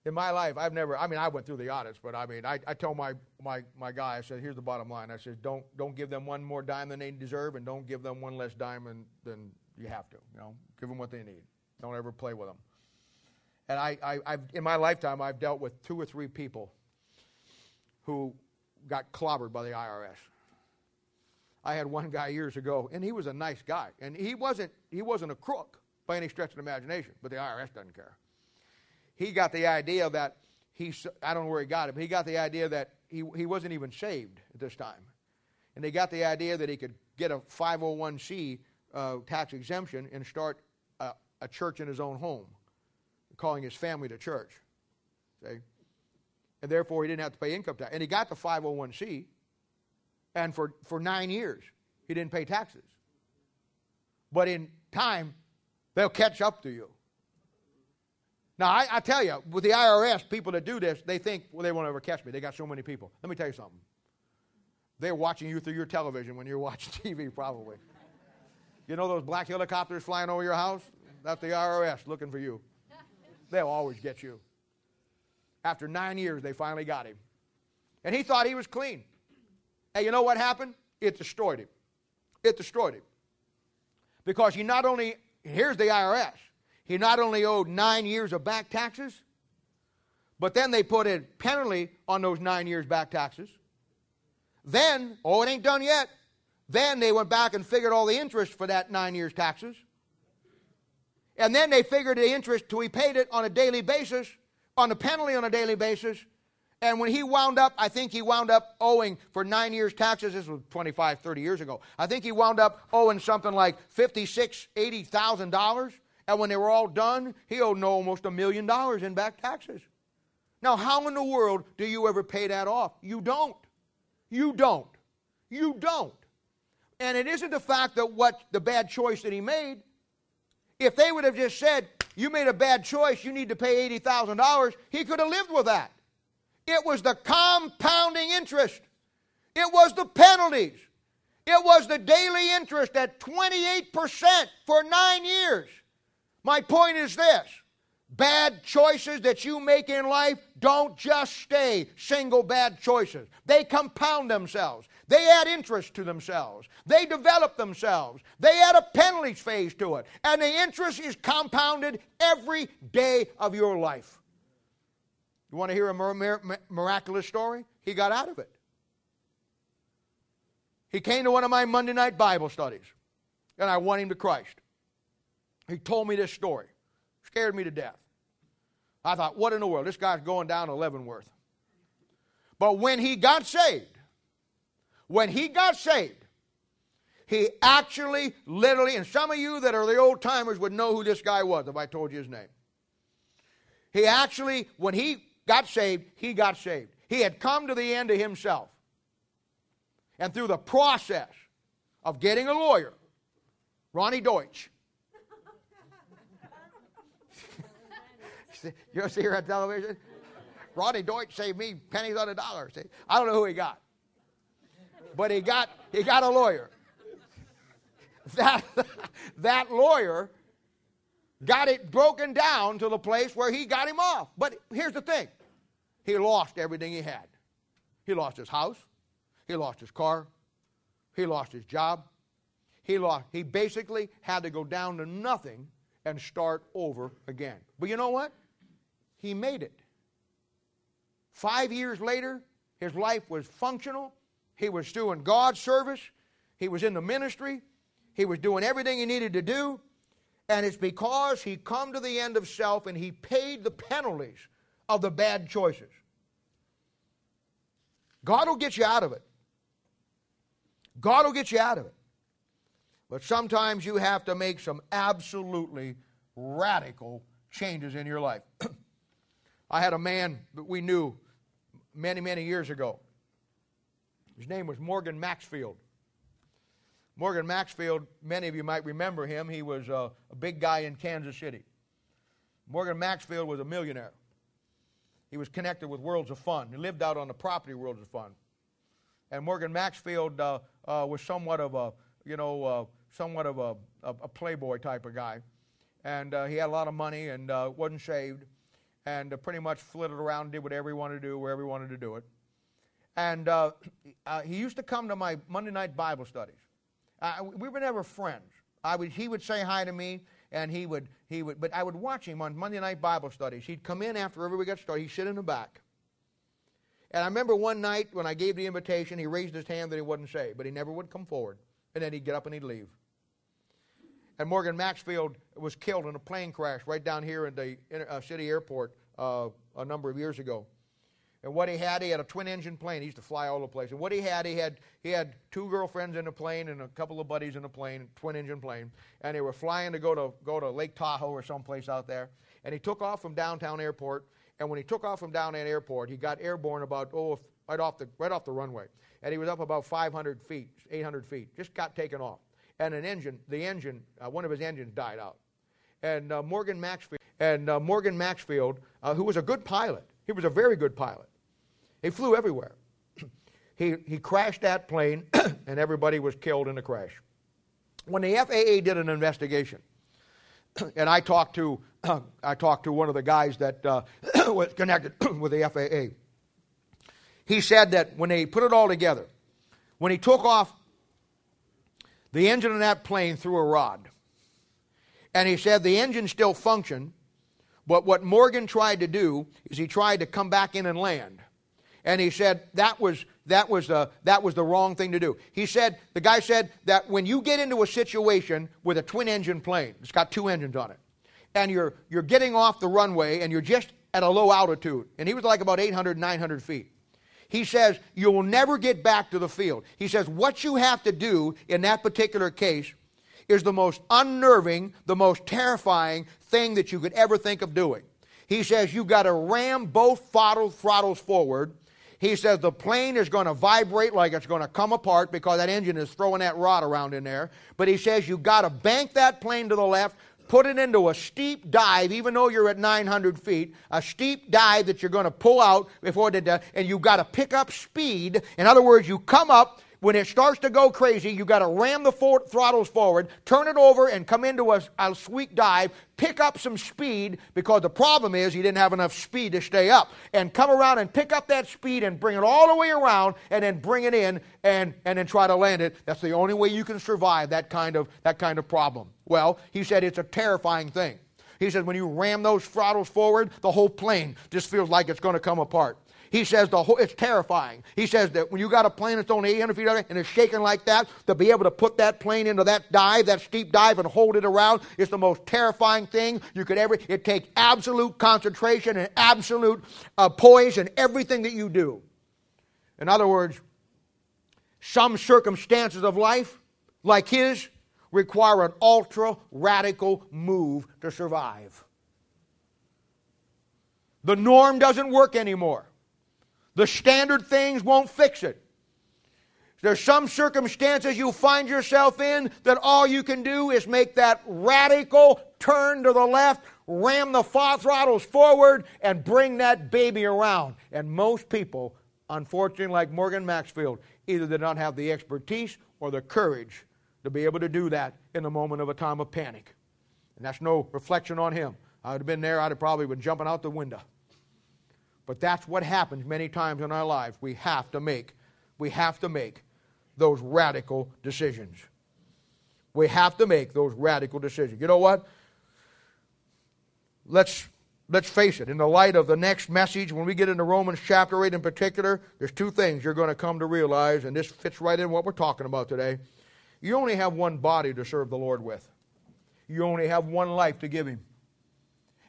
[SPEAKER 1] in my life, I've never, I mean, I went through the audits, but I mean, I, I told my, my, my guy, I said, here's the bottom line. I said, don't, don't give them one more dime than they deserve, and don't give them one less dime than, than you have to. You know, give them what they need. Don't ever play with them. And I, I, I've, in my lifetime, I've dealt with two or three people who got clobbered by the IRS. I had one guy years ago, and he was a nice guy, and he wasn't, he wasn't a crook by any stretch of the imagination, but the IRS doesn't care. he got the idea that he, I don't know where he got it, but he got the idea that he, he wasn't even saved at this time. And they got the idea that he could get a 501c uh, tax exemption and start a, a, church in his own home, calling his family to church. See? And therefore, he didn't have to pay income tax. And he got the 501c, and for, for nine years, he didn't pay taxes. But in time, they'll catch up to you. Now, I, I, tell you, with the IRS, people that do this, they think, well, they won't ever catch me. They got so many people. Let me tell you something. They're watching you through your television when you're watching TV, probably. You know those black helicopters flying over your house? That's the IRS looking for you. They'll always get you. After nine years, they finally got him. And he thought he was clean. And you know what happened? It destroyed him. It destroyed him. Because he not only, here's the IRS, he not only owed nine years of back taxes, but then they put a penalty on those nine years back taxes. Then, oh, it ain't done yet. Then they went back and figured all the interest for that nine years taxes. And then they figured the interest till he paid it on a daily basis, on the penalty on a daily basis. And when he wound up, I think he wound up owing for nine years taxes. This was 25, 30 years ago. I think he wound up owing something like fifty-six, eighty thousand dollars. And when they were all done, he owed almost a million dollars in back taxes. Now, how in the world do you ever pay that off? You don't. You don't. You don't. And it isn't the fact that what the bad choice that he made. If they would have just said, you made a bad choice, you need to pay $80,000, he could have lived with that. It was the compounding interest. It was the penalties. It was the daily interest at 28% for nine years. My point is this bad choices that you make in life don't just stay single bad choices, they compound themselves. They add interest to themselves. They develop themselves. They add a penalties phase to it. And the interest is compounded every day of your life. You want to hear a miraculous story? He got out of it. He came to one of my Monday night Bible studies, and I won him to Christ. He told me this story. Scared me to death. I thought, what in the world? This guy's going down to Leavenworth. But when he got saved, when he got saved, he actually, literally, and some of you that are the old timers would know who this guy was if I told you his name. He actually, when he got saved, he got saved. He had come to the end of himself. And through the process of getting a lawyer, Roni Deutch, you see her on television? Roni Deutch saved me pennies on a dollar. See? I don't know who he got but he got he got a lawyer. That that lawyer got it broken down to the place where he got him off. But here's the thing. He lost everything he had. He lost his house, he lost his car, he lost his job. He lost he basically had to go down to nothing and start over again. But you know what? He made it. 5 years later, his life was functional he was doing God's service. He was in the ministry. He was doing everything he needed to do. And it's because he come to the end of self and he paid the penalties of the bad choices. God will get you out of it. God will get you out of it. But sometimes you have to make some absolutely radical changes in your life. I had a man that we knew many, many years ago. His name was Morgan Maxfield. Morgan Maxfield, many of you might remember him. He was a, a big guy in Kansas City. Morgan Maxfield was a millionaire. He was connected with Worlds of Fun. He lived out on the property Worlds of Fun. And Morgan Maxfield uh, uh, was somewhat of a, you know, uh, somewhat of a, a, playboy type of guy. And uh, he had a lot of money and uh, wasn't shaved And uh, pretty much flitted around, did whatever he wanted to do, wherever he wanted to do it. And he used to come to my Monday night Bible studies. We were never friends. I would, he would say hi to me, and he would, he would, but I would watch him on Monday night Bible studies. He'd come in after everybody got started. He'd sit in the back. And I remember one night when I gave the invitation, he raised his hand that he wasn't saved, but he never would come forward. And then he'd get up and he'd leave. And Morgan Maxfield was killed in a plane crash right down here in the uh, city airport uh, a number of years ago. And what he had, he had a twin engine plane. He used to fly all the place. And what he had, he had he had two girlfriends in a plane and a couple of buddies in a plane, twin engine plane. And they were flying to go to go to Lake Tahoe or someplace out there. And he took off from downtown airport. And when he took off from downtown airport, he got airborne about oh right off the right off the runway. And he was up about 500 feet, 800 feet. Just got taken off. And an engine, the engine, uh, one of his engines died out. And uh, Morgan Maxfield, and uh, Morgan Maxfield, uh, who was a good pilot, he was a very good pilot he flew everywhere. he, he crashed that plane, and everybody was killed in the crash. When the FAA did an investigation, and I talked to, I talked to one of the guys that uh, was connected with the FAA. He said that when they put it all together, when he took off the engine of that plane through a rod, and he said the engine still functioned, but what Morgan tried to do is he tried to come back in and land and he said that was that was the that was the wrong thing to do. He said the guy said that when you get into a situation with a twin engine plane, it's got two engines on it, and you're you're getting off the runway and you're just at a low altitude, and he was like about 800 900 feet. He says you will never get back to the field. He says what you have to do in that particular case is the most unnerving, the most terrifying thing that you could ever think of doing. He says you got to ram both throttles forward he says the plane is going to vibrate like it's going to come apart because that engine is throwing that rod around in there. But he says you got to bank that plane to the left, put it into a steep dive, even though you're at 900 feet, a steep dive that you're going to pull out before the, and you've got to pick up speed. In other words, you come up when it starts to go crazy, you got to ram the for- throttles forward, turn it over, and come into a, a sweet dive, pick up some speed because the problem is you didn't have enough speed to stay up. And come around and pick up that speed and bring it all the way around and then bring it in and, and then try to land it. That's the only way you can survive that kind of, that kind of problem. Well, he said it's a terrifying thing. He said when you ram those throttles forward, the whole plane just feels like it's going to come apart. He says the whole, it's terrifying. He says that when you got a plane that's only 800 feet and it's shaking like that, to be able to put that plane into that dive, that steep dive, and hold it around is the most terrifying thing you could ever. It takes absolute concentration and absolute uh, poise in everything that you do. In other words, some circumstances of life, like his, require an ultra radical move to survive. The norm doesn't work anymore. The standard things won't fix it. There's some circumstances you find yourself in that all you can do is make that radical turn to the left, ram the throttles forward, and bring that baby around. And most people, unfortunately, like Morgan Maxfield, either did not have the expertise or the courage to be able to do that in the moment of a time of panic. And that's no reflection on him. I would have been there, I'd have probably been jumping out the window. But that's what happens many times in our lives. We have to make, we have to make those radical decisions. We have to make those radical decisions. You know what? Let's let's face it, in the light of the next message, when we get into Romans chapter 8 in particular, there's two things you're going to come to realize, and this fits right in what we're talking about today. You only have one body to serve the Lord with, you only have one life to give Him.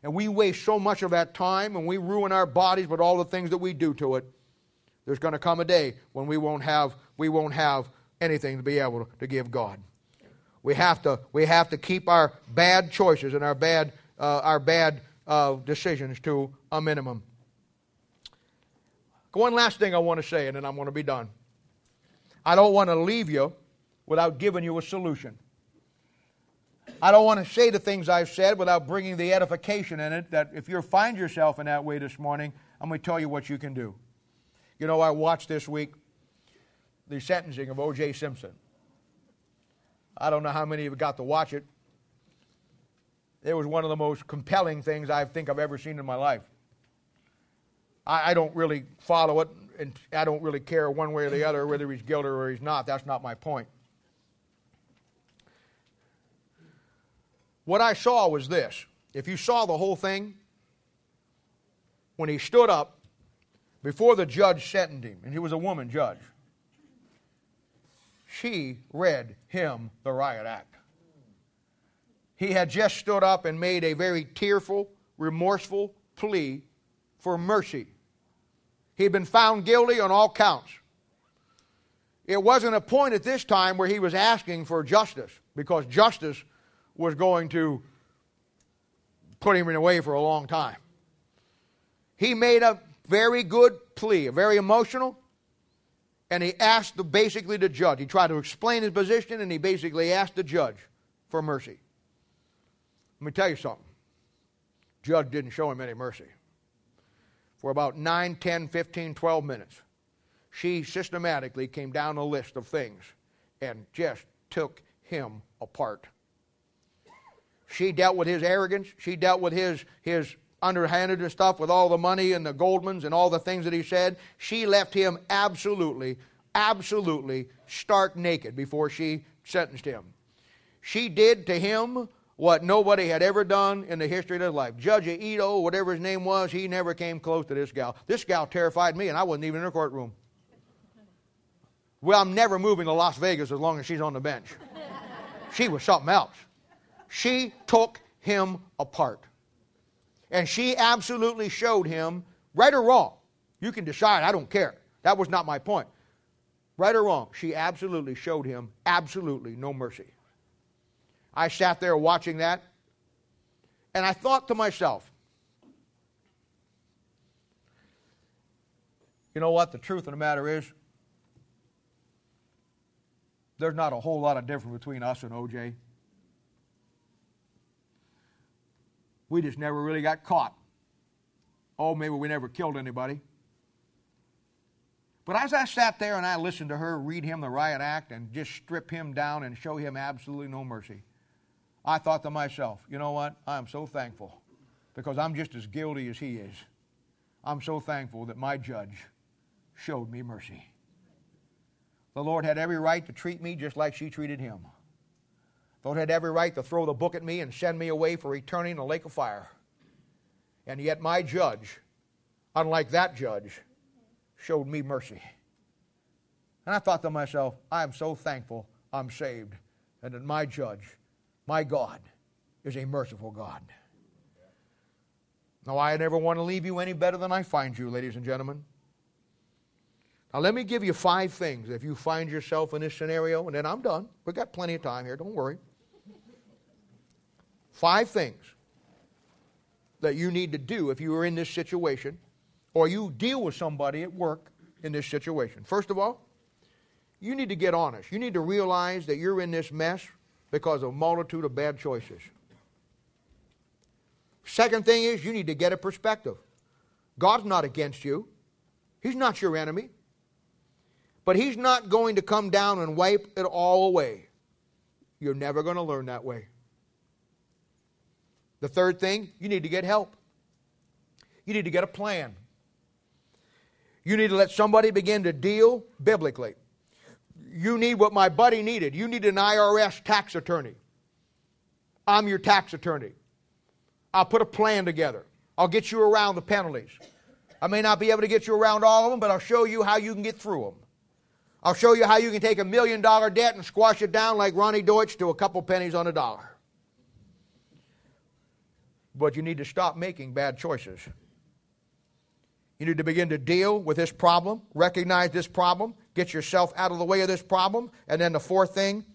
[SPEAKER 1] And we waste so much of that time and we ruin our bodies with all the things that we do to it. There's going to come a day when we won't have, we won't have anything to be able to give God. We have to, we have to keep our bad choices and our bad, uh, our bad uh, decisions to a minimum. One last thing I want to say, and then I'm going to be done. I don't want to leave you without giving you a solution. I don't want to say the things I've said without bringing the edification in it that if you find yourself in that way this morning, I'm going to tell you what you can do. You know, I watched this week the sentencing of O.J. Simpson. I don't know how many of you got to watch it. It was one of the most compelling things I think I've ever seen in my life. I, I don't really follow it, and I don't really care one way or the other whether he's guilty or he's not. That's not my point. What I saw was this. If you saw the whole thing, when he stood up before the judge sentenced him, and he was a woman judge, she read him the riot act. He had just stood up and made a very tearful, remorseful plea for mercy. He had been found guilty on all counts. It wasn't a point at this time where he was asking for justice because justice was going to put him away for a long time. He made a very good plea, a very emotional, and he asked the, basically the judge. He tried to explain his position and he basically asked the judge for mercy. Let me tell you something. Judge didn't show him any mercy. For about 9, 10, 15, 12 minutes, she systematically came down a list of things and just took him apart. She dealt with his arrogance. She dealt with his, his underhanded stuff with all the money and the Goldmans and all the things that he said. She left him absolutely, absolutely stark naked before she sentenced him. She did to him what nobody had ever done in the history of his life. Judge Ito, whatever his name was, he never came close to this gal. This gal terrified me, and I wasn't even in her courtroom. Well, I'm never moving to Las Vegas as long as she's on the bench. She was something else. She took him apart. And she absolutely showed him, right or wrong, you can decide, I don't care. That was not my point. Right or wrong, she absolutely showed him absolutely no mercy. I sat there watching that, and I thought to myself, you know what? The truth of the matter is, there's not a whole lot of difference between us and OJ. We just never really got caught. Oh, maybe we never killed anybody. But as I sat there and I listened to her read him the riot act and just strip him down and show him absolutely no mercy, I thought to myself, you know what? I am so thankful because I'm just as guilty as he is. I'm so thankful that my judge showed me mercy. The Lord had every right to treat me just like she treated him. The Lord had every right to throw the book at me and send me away for in a lake of fire. And yet my judge, unlike that judge, showed me mercy. And I thought to myself, I am so thankful I'm saved and that my judge, my God, is a merciful God. Now, I never want to leave you any better than I find you, ladies and gentlemen. Now, let me give you five things if you find yourself in this scenario, and then I'm done. We've got plenty of time here, don't worry. Five things that you need to do if you are in this situation or you deal with somebody at work in this situation. First of all, you need to get honest. You need to realize that you're in this mess because of a multitude of bad choices. Second thing is, you need to get a perspective. God's not against you, He's not your enemy. But He's not going to come down and wipe it all away. You're never going to learn that way. The third thing, you need to get help. You need to get a plan. You need to let somebody begin to deal biblically. You need what my buddy needed. You need an IRS tax attorney. I'm your tax attorney. I'll put a plan together. I'll get you around the penalties. I may not be able to get you around all of them, but I'll show you how you can get through them. I'll show you how you can take a million dollar debt and squash it down like Roni Deutch to a couple pennies on a dollar. But you need to stop making bad choices. You need to begin to deal with this problem, recognize this problem, get yourself out of the way of this problem, and then the fourth thing,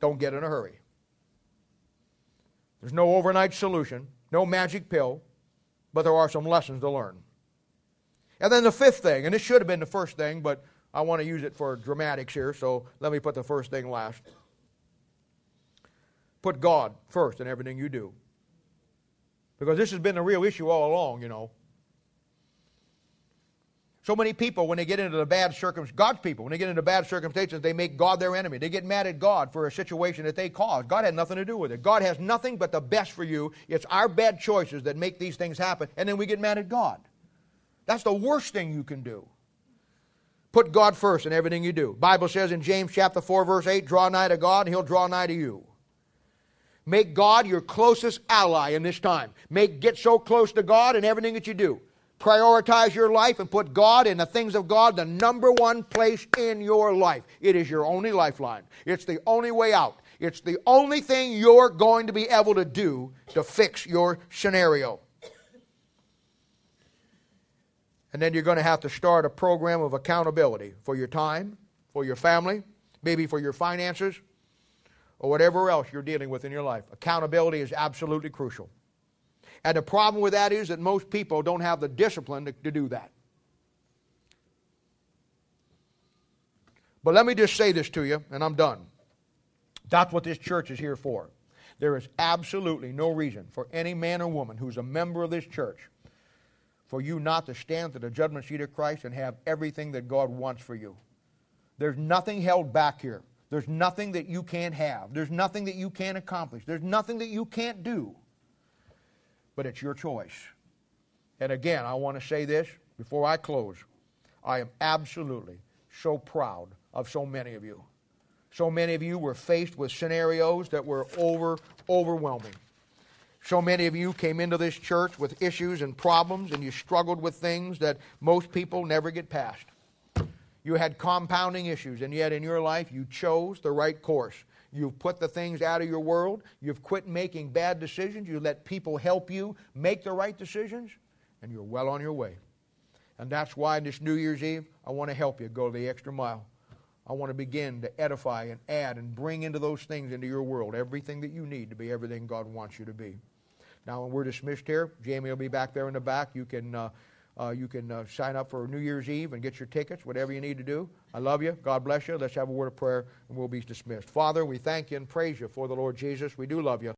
[SPEAKER 1] don't get in a hurry. There's no overnight solution, no magic pill, but there are some lessons to learn. And then the fifth thing, and this should have been the first thing, but I want to use it for dramatics here, so let me put the first thing last. Put God first in everything you do. Because this has been the real issue all along, you know. So many people, when they get into the bad circumstances, God's people, when they get into bad circumstances, they make God their enemy. They get mad at God for a situation that they caused. God had nothing to do with it. God has nothing but the best for you. It's our bad choices that make these things happen, and then we get mad at God. That's the worst thing you can do. Put God first in everything you do. Bible says in James chapter 4 verse 8, draw nigh to God and he'll draw nigh to you. Make God your closest ally in this time. Make get so close to God in everything that you do. Prioritize your life and put God and the things of God the number one place in your life. It is your only lifeline. It's the only way out. It's the only thing you're going to be able to do to fix your scenario. And then you're going to have to start a program of accountability for your time, for your family, maybe for your finances, or whatever else you're dealing with in your life. Accountability is absolutely crucial. And the problem with that is that most people don't have the discipline to, to do that. But let me just say this to you, and I'm done. That's what this church is here for. There is absolutely no reason for any man or woman who's a member of this church for you not to stand at the judgment seat of Christ and have everything that God wants for you. There's nothing held back here. There's nothing that you can't have. There's nothing that you can't accomplish. There's nothing that you can't do. But it's your choice. And again, I want to say this before I close. I am absolutely so proud of so many of you. So many of you were faced with scenarios that were over overwhelming. So many of you came into this church with issues and problems, and you struggled with things that most people never get past. You had compounding issues, and yet in your life you chose the right course. You've put the things out of your world. You've quit making bad decisions. You let people help you make the right decisions, and you're well on your way. And that's why this New Year's Eve, I want to help you go the extra mile. I want to begin to edify and add and bring into those things into your world everything that you need to be everything God wants you to be. Now, when we're dismissed here, Jamie will be back there in the back. You can, uh, uh, you can uh, sign up for New Year's Eve and get your tickets, whatever you need to do. I love you. God bless you. Let's have a word of prayer and we'll be dismissed. Father, we thank you and praise you for the Lord Jesus. We do love you.